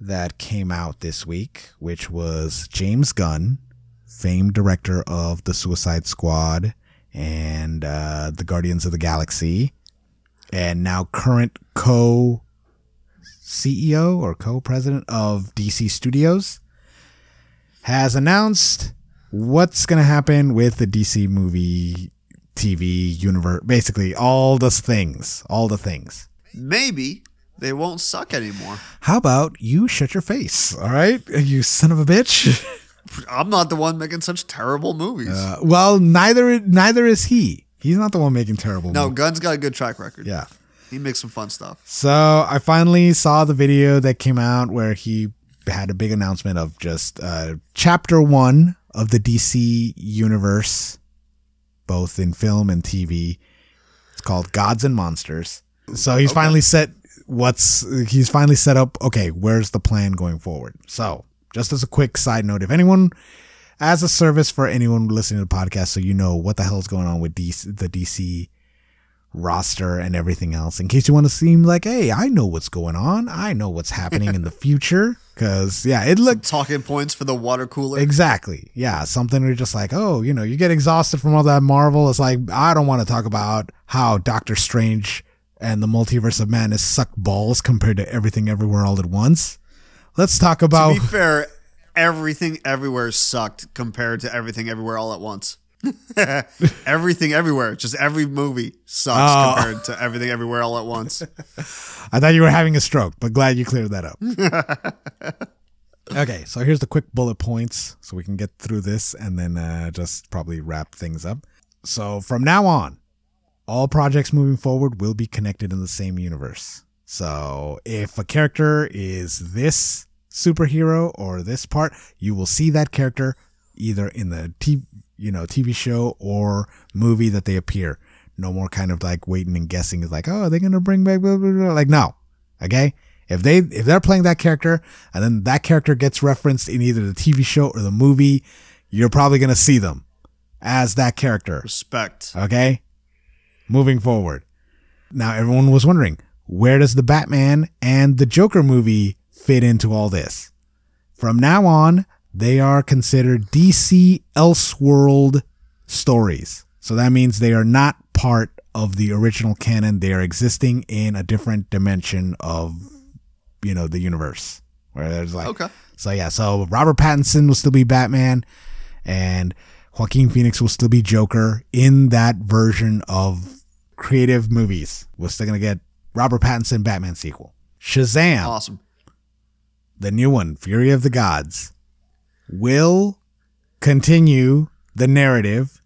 S1: that came out this week, which was James Gunn, famed director of The Suicide Squad and uh, The Guardians of the Galaxy, and now current co CEO or co president of DC Studios, has announced what's going to happen with the DC movie, TV universe, basically all the things, all the things.
S2: Maybe they won't suck anymore.
S1: How about you shut your face? All right, you son of a bitch.
S2: I'm not the one making such terrible movies.
S1: Uh, well, neither neither is he. He's not the one making terrible.
S2: no,
S1: movies.
S2: Gunn's got a good track record.
S1: Yeah.
S2: He makes some fun stuff.
S1: So I finally saw the video that came out where he had a big announcement of just uh, chapter one of the DC universe, both in film and TV. It's called Gods and Monsters. So he's finally set what's he's finally set up. Okay, where's the plan going forward? So just as a quick side note, if anyone as a service for anyone listening to the podcast, so you know what the hell is going on with DC, the DC roster and everything else in case you want to seem like hey i know what's going on i know what's happening in the future because yeah it looked
S2: Talking points for the water cooler.
S1: exactly yeah something where you're just like oh you know you get exhausted from all that marvel it's like i don't want to talk about how doctor strange and the multiverse of madness suck balls compared to everything everywhere all at once let's talk
S2: to
S1: about
S2: be fair, everything everywhere sucked compared to everything everywhere all at once. everything everywhere. Just every movie sucks
S1: Oh.
S2: compared to everything everywhere all at once.
S1: I thought you were having a stroke, but glad you cleared that up. okay, so here's the quick bullet points so we can get through this and then uh, just probably wrap things up. So from now on, all projects moving forward will be connected in the same universe. So if a character is this superhero or this part, you will see that character either in the TV, you know, TV show or movie that they appear. No more kind of like waiting and guessing. Is like, oh, are they gonna bring back? Blah, blah, blah. Like, no. Okay. If they if they're playing that character and then that character gets referenced in either the TV show or the movie, you're probably gonna see them as that character.
S2: Respect.
S1: Okay. Moving forward. Now everyone was wondering, where does the Batman and the Joker movie fit into all this? From now on, they are considered DC Elseworld stories. So that means they are not part of the original canon. They are existing in a different dimension of, you know, the universe. Where there's like
S2: Okay.
S1: so yeah, so Robert Pattinson will still be Batman, and Joaquin Phoenix will still be Joker in that version of creative movies. We're still gonna get Robert Pattinson Batman sequel. Shazam,
S2: Awesome.
S1: the new one, Fury of the Gods, will continue the narrative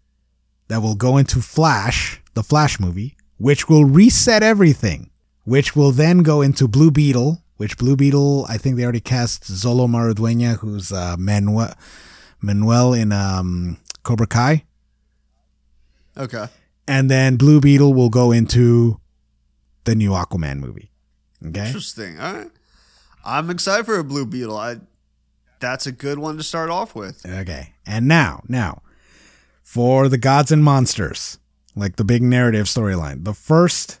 S1: that will go into Flash, the Flash movie, which will reset everything, which will then go into Blue Beetle, which Blue Beetle, I think they already cast Xolo Maridueña, who's uh, Manuel, Manuel in um, Cobra Kai.
S2: Okay.
S1: And then Blue Beetle will go into the new Aquaman movie. Okay.
S2: Interesting. All right. I'm excited for a Blue Beetle. I that's a good one to start off with.
S1: Okay. And now, now, for the gods and monsters, like the big narrative storyline, the first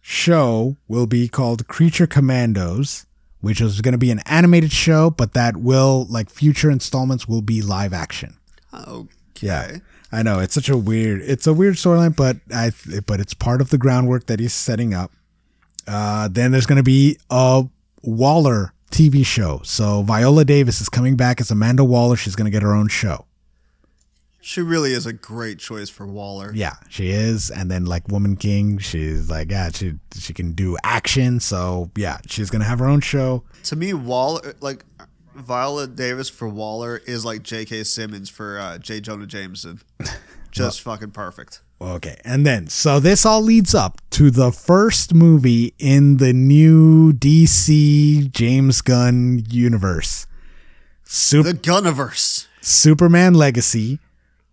S1: show will be called Creature Commandos, which is going to be an animated show, but that will, like, future installments will be live action.
S2: Okay.
S1: Yeah. I know it's such a weird, it's a weird storyline, but I, but it's part of the groundwork that he's setting up. Uh, then there's going to be a Waller TV show. So Viola Davis is coming back as Amanda Waller. She's going to get her own show.
S2: She really is a great choice for Waller.
S1: Yeah, she is. And then like Woman King, she's like, yeah, she she can do action. So yeah, she's gonna have her own show.
S2: To me, Waller like Viola Davis for Waller is like J.K. Simmons for uh, J. Jonah Jameson. Just fucking perfect.
S1: Okay, and then so this all leads up to the first movie in the new DC James Gunn universe, Super
S2: The Gunniverse.
S1: Superman Legacy,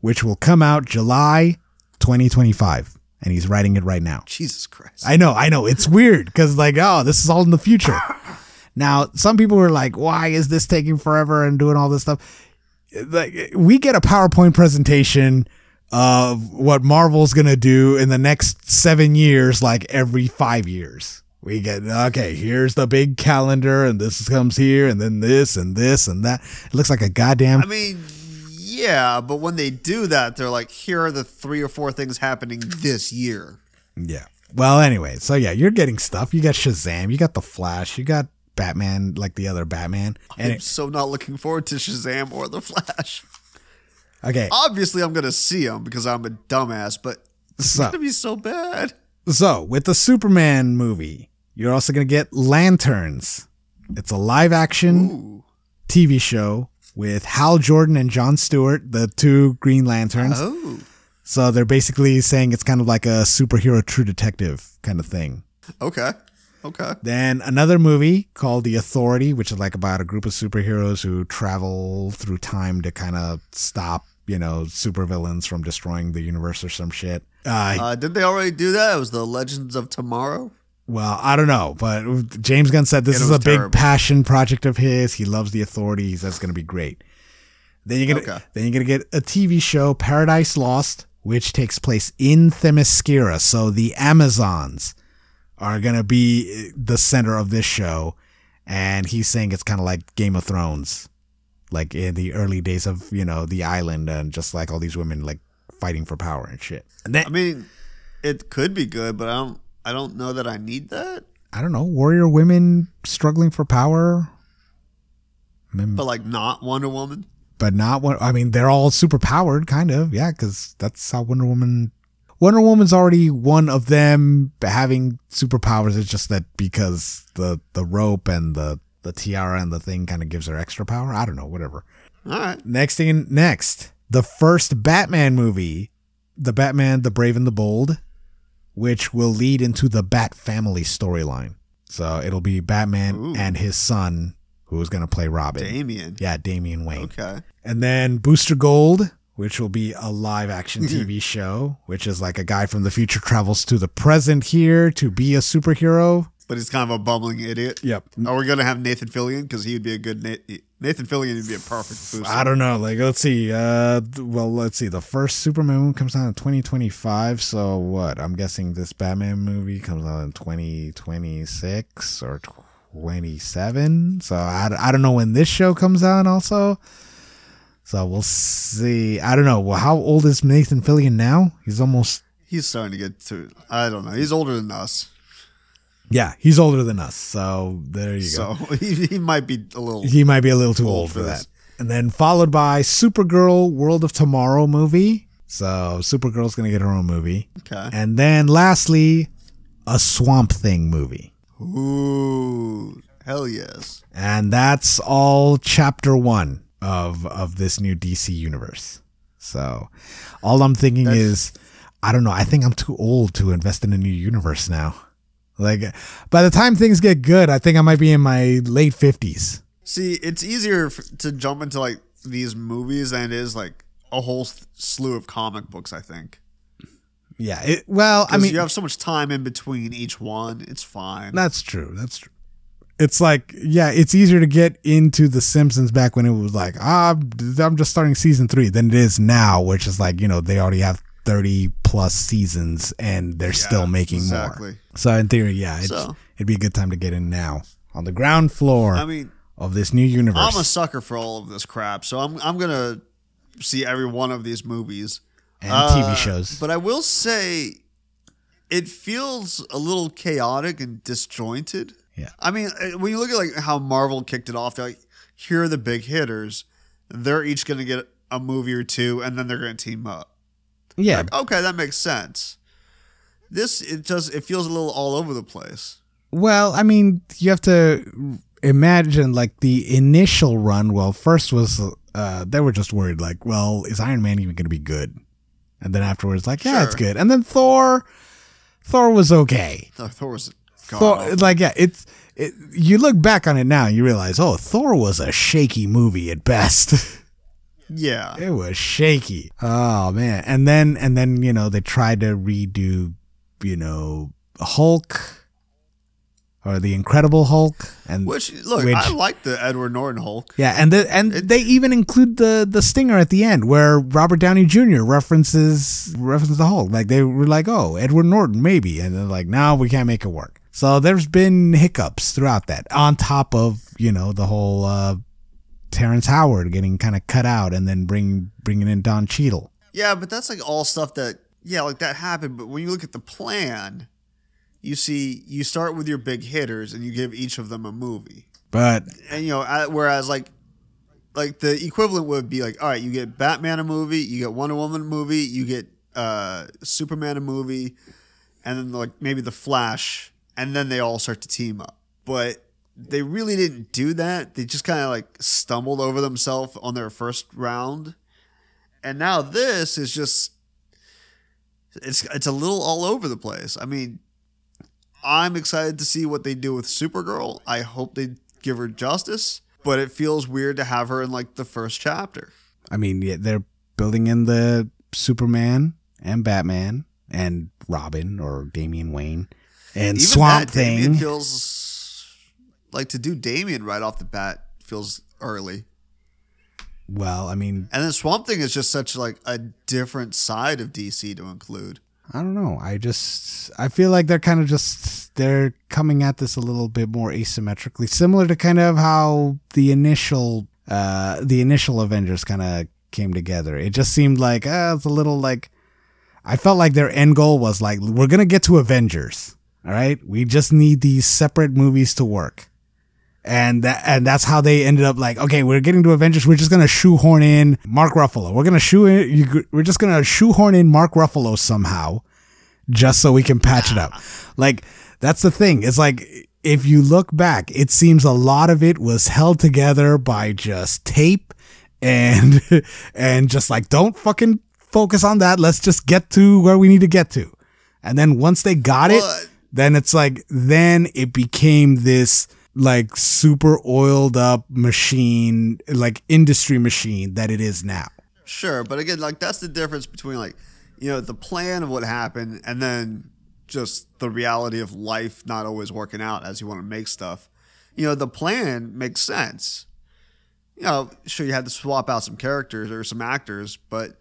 S1: which will come out July 2025, and he's writing it right now.
S2: Jesus Christ.
S1: I know, I know. It's weird because, like, oh, this is all in the future. Now, some people were like, why is this taking forever and doing all this stuff? Like, we get a PowerPoint presentation of what Marvel's going to do in the next seven years, like every five years. We get, okay, here's the big calendar, and this comes here, and then this, and this, and that. It looks like a goddamn.
S2: I mean, yeah, but when they do that, they're like, here are the three or four things happening this year.
S1: Yeah. Well, anyway, so yeah, you're getting stuff. You got Shazam, you got the Flash, you got Batman, like the other Batman. And
S2: I'm
S1: it,
S2: so not looking forward to Shazam or The Flash.
S1: okay,
S2: Obviously, I'm going to see them because I'm a dumbass, but it's
S1: So-
S2: going to be so bad.
S1: so with the Superman movie, you're also gonna get Lanterns. It's a live action
S2: Ooh.
S1: TV show with Hal Jordan and John Stewart, the two Green Lanterns.
S2: Oh.
S1: So they're basically saying it's kind of like a superhero True Detective kind of thing.
S2: Okay. Okay.
S1: Then another movie called The Authority, which is like about a group of superheroes who travel through time to kind of stop, you know, supervillains from destroying the universe or some shit. Uh,
S2: Uh, did they already do that? It was the Legends of Tomorrow.
S1: well, I don't know, but James Gunn said this is a big passion project of his. He loves The Authority. He says it's going to be great. Then you're gonna
S2: Okay.
S1: then you're gonna get a TV show, Paradise Lost, which takes place in Themyscira. So the Amazons are gonna be eh, the center of this show, and he's saying it's kind of like Game of Thrones, like in the early days of you know the island, and just like all these women like fighting for power and shit. And then
S2: I mean, it could be good, but I don't. I don't know that I need that.
S1: I don't know, warrior women struggling for power.
S2: But like, not Wonder Woman.
S1: but not one. I mean, they're all super powered, kind of. Yeah, because that's how Wonder Woman. Wonder Woman's already one of them having superpowers. It's just that because the the rope and the the tiara and the thing kind of gives her extra power. I don't know, whatever.
S2: All right.
S1: Next thing, next, the first Batman movie, the Batman, the Brave and the Bold, which will lead into the Bat Family storyline. So it'll be Batman
S2: Ooh.
S1: and his son who's going to play Robin.
S2: Damian.
S1: Yeah, Damian Wayne.
S2: Okay.
S1: And then Booster Gold, which will be a live action TV show, which is like a guy from the future travels to the present here to be a superhero.
S2: But he's kind of a bumbling idiot.
S1: Yep.
S2: Are we gonna have Nathan Fillion? Because he would be a good Na- Nathan Fillion would be a perfect booster.
S1: I don't know. Like, let's see. Uh, well, let's see. The first Superman movie comes out in 2025. So what? I'm guessing this Batman movie comes out in 2026 or 27. So I, I don't know when this show comes out. Also, so we'll see. I don't know. Well, how old is Nathan Fillion now? He's almost.
S2: He's starting to get to. I don't know. He's older than us,
S1: Yeah, he's older than us. So there you go.
S2: so he, he might be a little.
S1: He might be a little too
S2: Old
S1: old
S2: for this.
S1: that. And then followed by Supergirl World of Tomorrow movie. So Supergirl's going to get her own movie.
S2: Okay.
S1: And then lastly, a Swamp Thing movie.
S2: Ooh, hell yes.
S1: And that's all chapter 1 of of this new DC universe. So all I'm thinking
S2: That's-
S1: is I don't know, I think I'm too old to invest in a new universe now. Like by the time things get good, I think I might be in my late 50s.
S2: See, it's easier f- to jump into like these movies than it is like a whole slew of comic books. I think.
S1: Yeah, it, well, I mean
S2: you have so much time in between each one. It's fine.
S1: That's true. That's true. It's like, yeah, it's easier to get into The Simpsons back when it was like, ah, I'm just starting season three than it is now, which is like, you know, they already have 30 plus seasons and they're still making
S2: exactly.
S1: more. So, in theory, yeah, it's,
S2: So-
S1: it'd be a good time to get in now on the ground floor
S2: I mean,
S1: of this new universe.
S2: I'm a sucker for all of this crap, so I'm I'm gonna see every one of these movies
S1: and
S2: Uh,
S1: TV shows.
S2: But I will say, it feels a little chaotic and disjointed.
S1: Yeah.
S2: I mean, uh, when you look at like how Marvel kicked it off, they're like, here are the big hitters. They're each going to get a movie or two, and then they're going to team up.
S1: yeah.
S2: Like, okay, that makes sense. This it just it feels a little all over the place.
S1: Well, I mean, you have to imagine like the initial run. Well, first was uh, they were just worried, like, well, is Iron Man even going to be good? And then afterwards, like, yeah, it's good. And then Thor, Thor was okay.
S2: Thor, Thor was
S1: Thor, like, yeah, it's. It, you look back on it now, and you realize, oh, Thor was a shaky movie at best.
S2: yeah.
S1: it was shaky. Oh man, and then and then you know they tried to redo, you know, Hulk or the Incredible Hulk, and
S2: Which look,
S1: Which-
S2: I like the Edward Norton Hulk.
S1: yeah, and the, and
S2: It-
S1: they even include the the stinger at the end where Robert Downey Jr. references references the Hulk. Like they were like, oh, Edward Norton maybe, and they're like, now we can't make it work. So there's been hiccups throughout that, on top of you know the whole uh, Terrence Howard getting kind of cut out, and then bring bringing in Don Cheadle.
S2: Yeah, but that's like all stuff that yeah, like that happened. But when you look at the plan, you see you start with your big hitters and you give each of them a movie.
S1: But
S2: And you know, whereas like like the equivalent would be like, all right, you get Batman a movie, you get Wonder Woman a movie, you get uh Superman a movie, and then like maybe the Flash, and then they all start to team up. But they really didn't do that. They just kind of like stumbled over themselves on their first round. And now this is just it's it's a little all over the place. I mean, I'm excited to see what they do with Supergirl. I hope they give her justice, but it feels weird to have her in like the first chapter.
S1: I mean, yeah, they're building in the Superman and Batman and Robin or Damian Wayne and
S2: Even
S1: Swamp
S2: that,
S1: Thing.
S2: Damian feels like to do Damian right off the bat feels early.
S1: well, I mean,
S2: And then Swamp Thing is just such like a different side of DC to include.
S1: I don't know. I just I feel like they're kind of just they're coming at this a little bit more asymmetrically, similar to kind of how the initial uh the initial Avengers kind of came together. It just seemed like uh, it's a little like I felt like their end goal was like we're gonna get to Avengers. All right, we just need these separate movies to work, And that, and that's how they ended up like, okay, we're getting to Avengers. We're just gonna shoehorn in Mark Ruffalo. We're gonna shoe in. You, we're just gonna shoehorn in Mark Ruffalo somehow, just so we can patch it up. Like that's the thing. It's like if you look back, it seems a lot of it was held together by just tape and and just like don't fucking focus on that. Let's just get to where we need to get to. And then once they got it,
S2: Well,
S1: then it's like then it became this like super oiled up machine, like industry machine that it is now.
S2: Sure, but again, like that's the difference between like, you know, the plan of what happened and then just the reality of life not always working out as you want to make stuff. You know, the plan makes sense. You know, sure you had to swap out some characters or some actors, but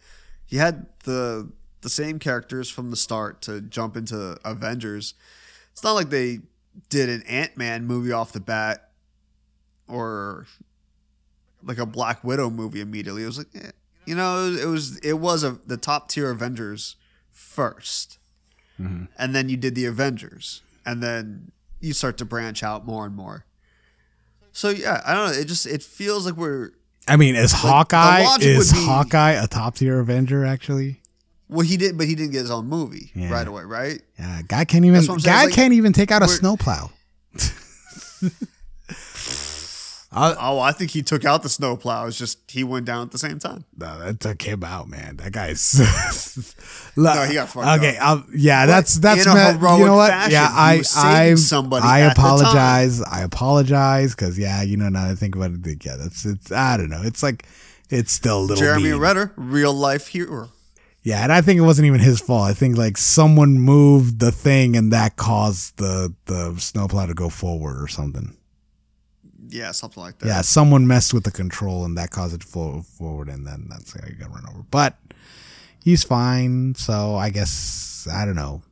S2: you had the the same characters from the start to jump into Avengers. It's not like they did an Ant Man movie off the bat or like a Black Widow movie immediately. It was like, eh, you know, it was it was a the top tier Avengers 1st and then you did the Avengers, and then you start to branch out more and more. So yeah, I don't know. It just it feels like we're
S1: I mean, is Hawkeye is
S2: be-
S1: Hawkeye a top tier Avenger actually?
S2: Well, he did, but he didn't get his own movie
S1: Yeah.
S2: right away, right?
S1: Yeah, guy can't even
S2: That's what I'm saying,
S1: guy
S2: like,
S1: can't even take out a snowplow.
S2: Oh, oh, I think he took out the snowplow. It's just he went down at the same time.
S1: No, that took him out, man. That guy's
S2: No, he got fucked
S1: Okay,
S2: up.
S1: I'll, yeah, that's that's
S2: in a
S1: me-
S2: heroic
S1: you know what?
S2: fashion,
S1: yeah, I I
S2: somebody
S1: I
S2: at the time.
S1: apologize. I apologize because yeah, you know now I think about it, yeah, that's it's I don't know. It's like it's still a little
S2: Jeremy
S1: mean.
S2: Renner, real life hero.
S1: Yeah, and I think it wasn't even his fault. I think like someone moved the thing and that caused the the snowplow to go forward or something.
S2: Yeah, something like that.
S1: Yeah, someone messed with the control and that caused it to flow forward, and then that's how you got run over. But he's fine, so I guess I don't know.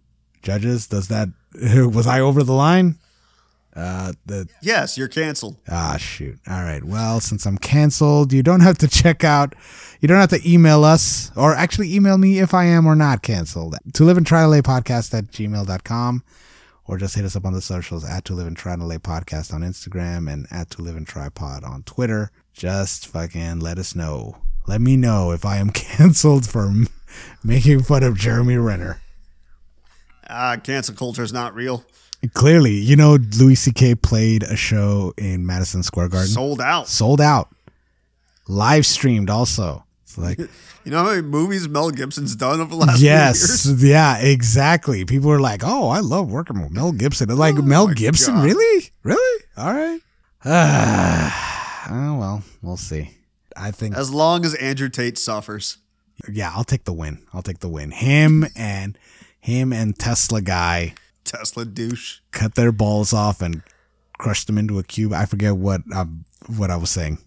S1: Judges, does that was I over the line? Uh, the
S2: Yes, you're canceled.
S1: ah shoot. All right. Well, since I'm canceled, you don't have to check out. You don't have to email us, or actually email me if I am or not canceled. To live and try to lay podcast at gmail.com or just hit us up on the socials at to live and try to lay podcast on Instagram and at to live and try pod on Twitter. Just fucking let us know. Let me know if I am canceled for making fun of Jeremy Renner.
S2: Ah, cancel culture is not real.
S1: Clearly, you know, Louis C.K. played a show in Madison Square Garden.
S2: Sold out.
S1: Sold out. Live streamed also. It's like,
S2: You know how many movies Mel Gibson's done over the last
S1: yes, yeah, exactly. People are like, oh, I love working with Mel Gibson. They're like, oh Mel
S2: Oh my
S1: Gibson?
S2: God.
S1: Really? Really? All right. oh, well, we'll see. I think,
S2: As long as Andrew Tate suffers.
S1: yeah, I'll take the win. I'll take the win. Him and him and Tesla guy
S2: Tesla douche.
S1: cut their balls off and crushed them into a cube. I forget what um, what I was saying.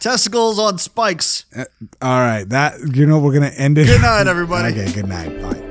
S2: Testicles on spikes.
S1: All right, that you know we're gonna end it.
S2: Good night, everybody.
S1: Okay, good night. Bye.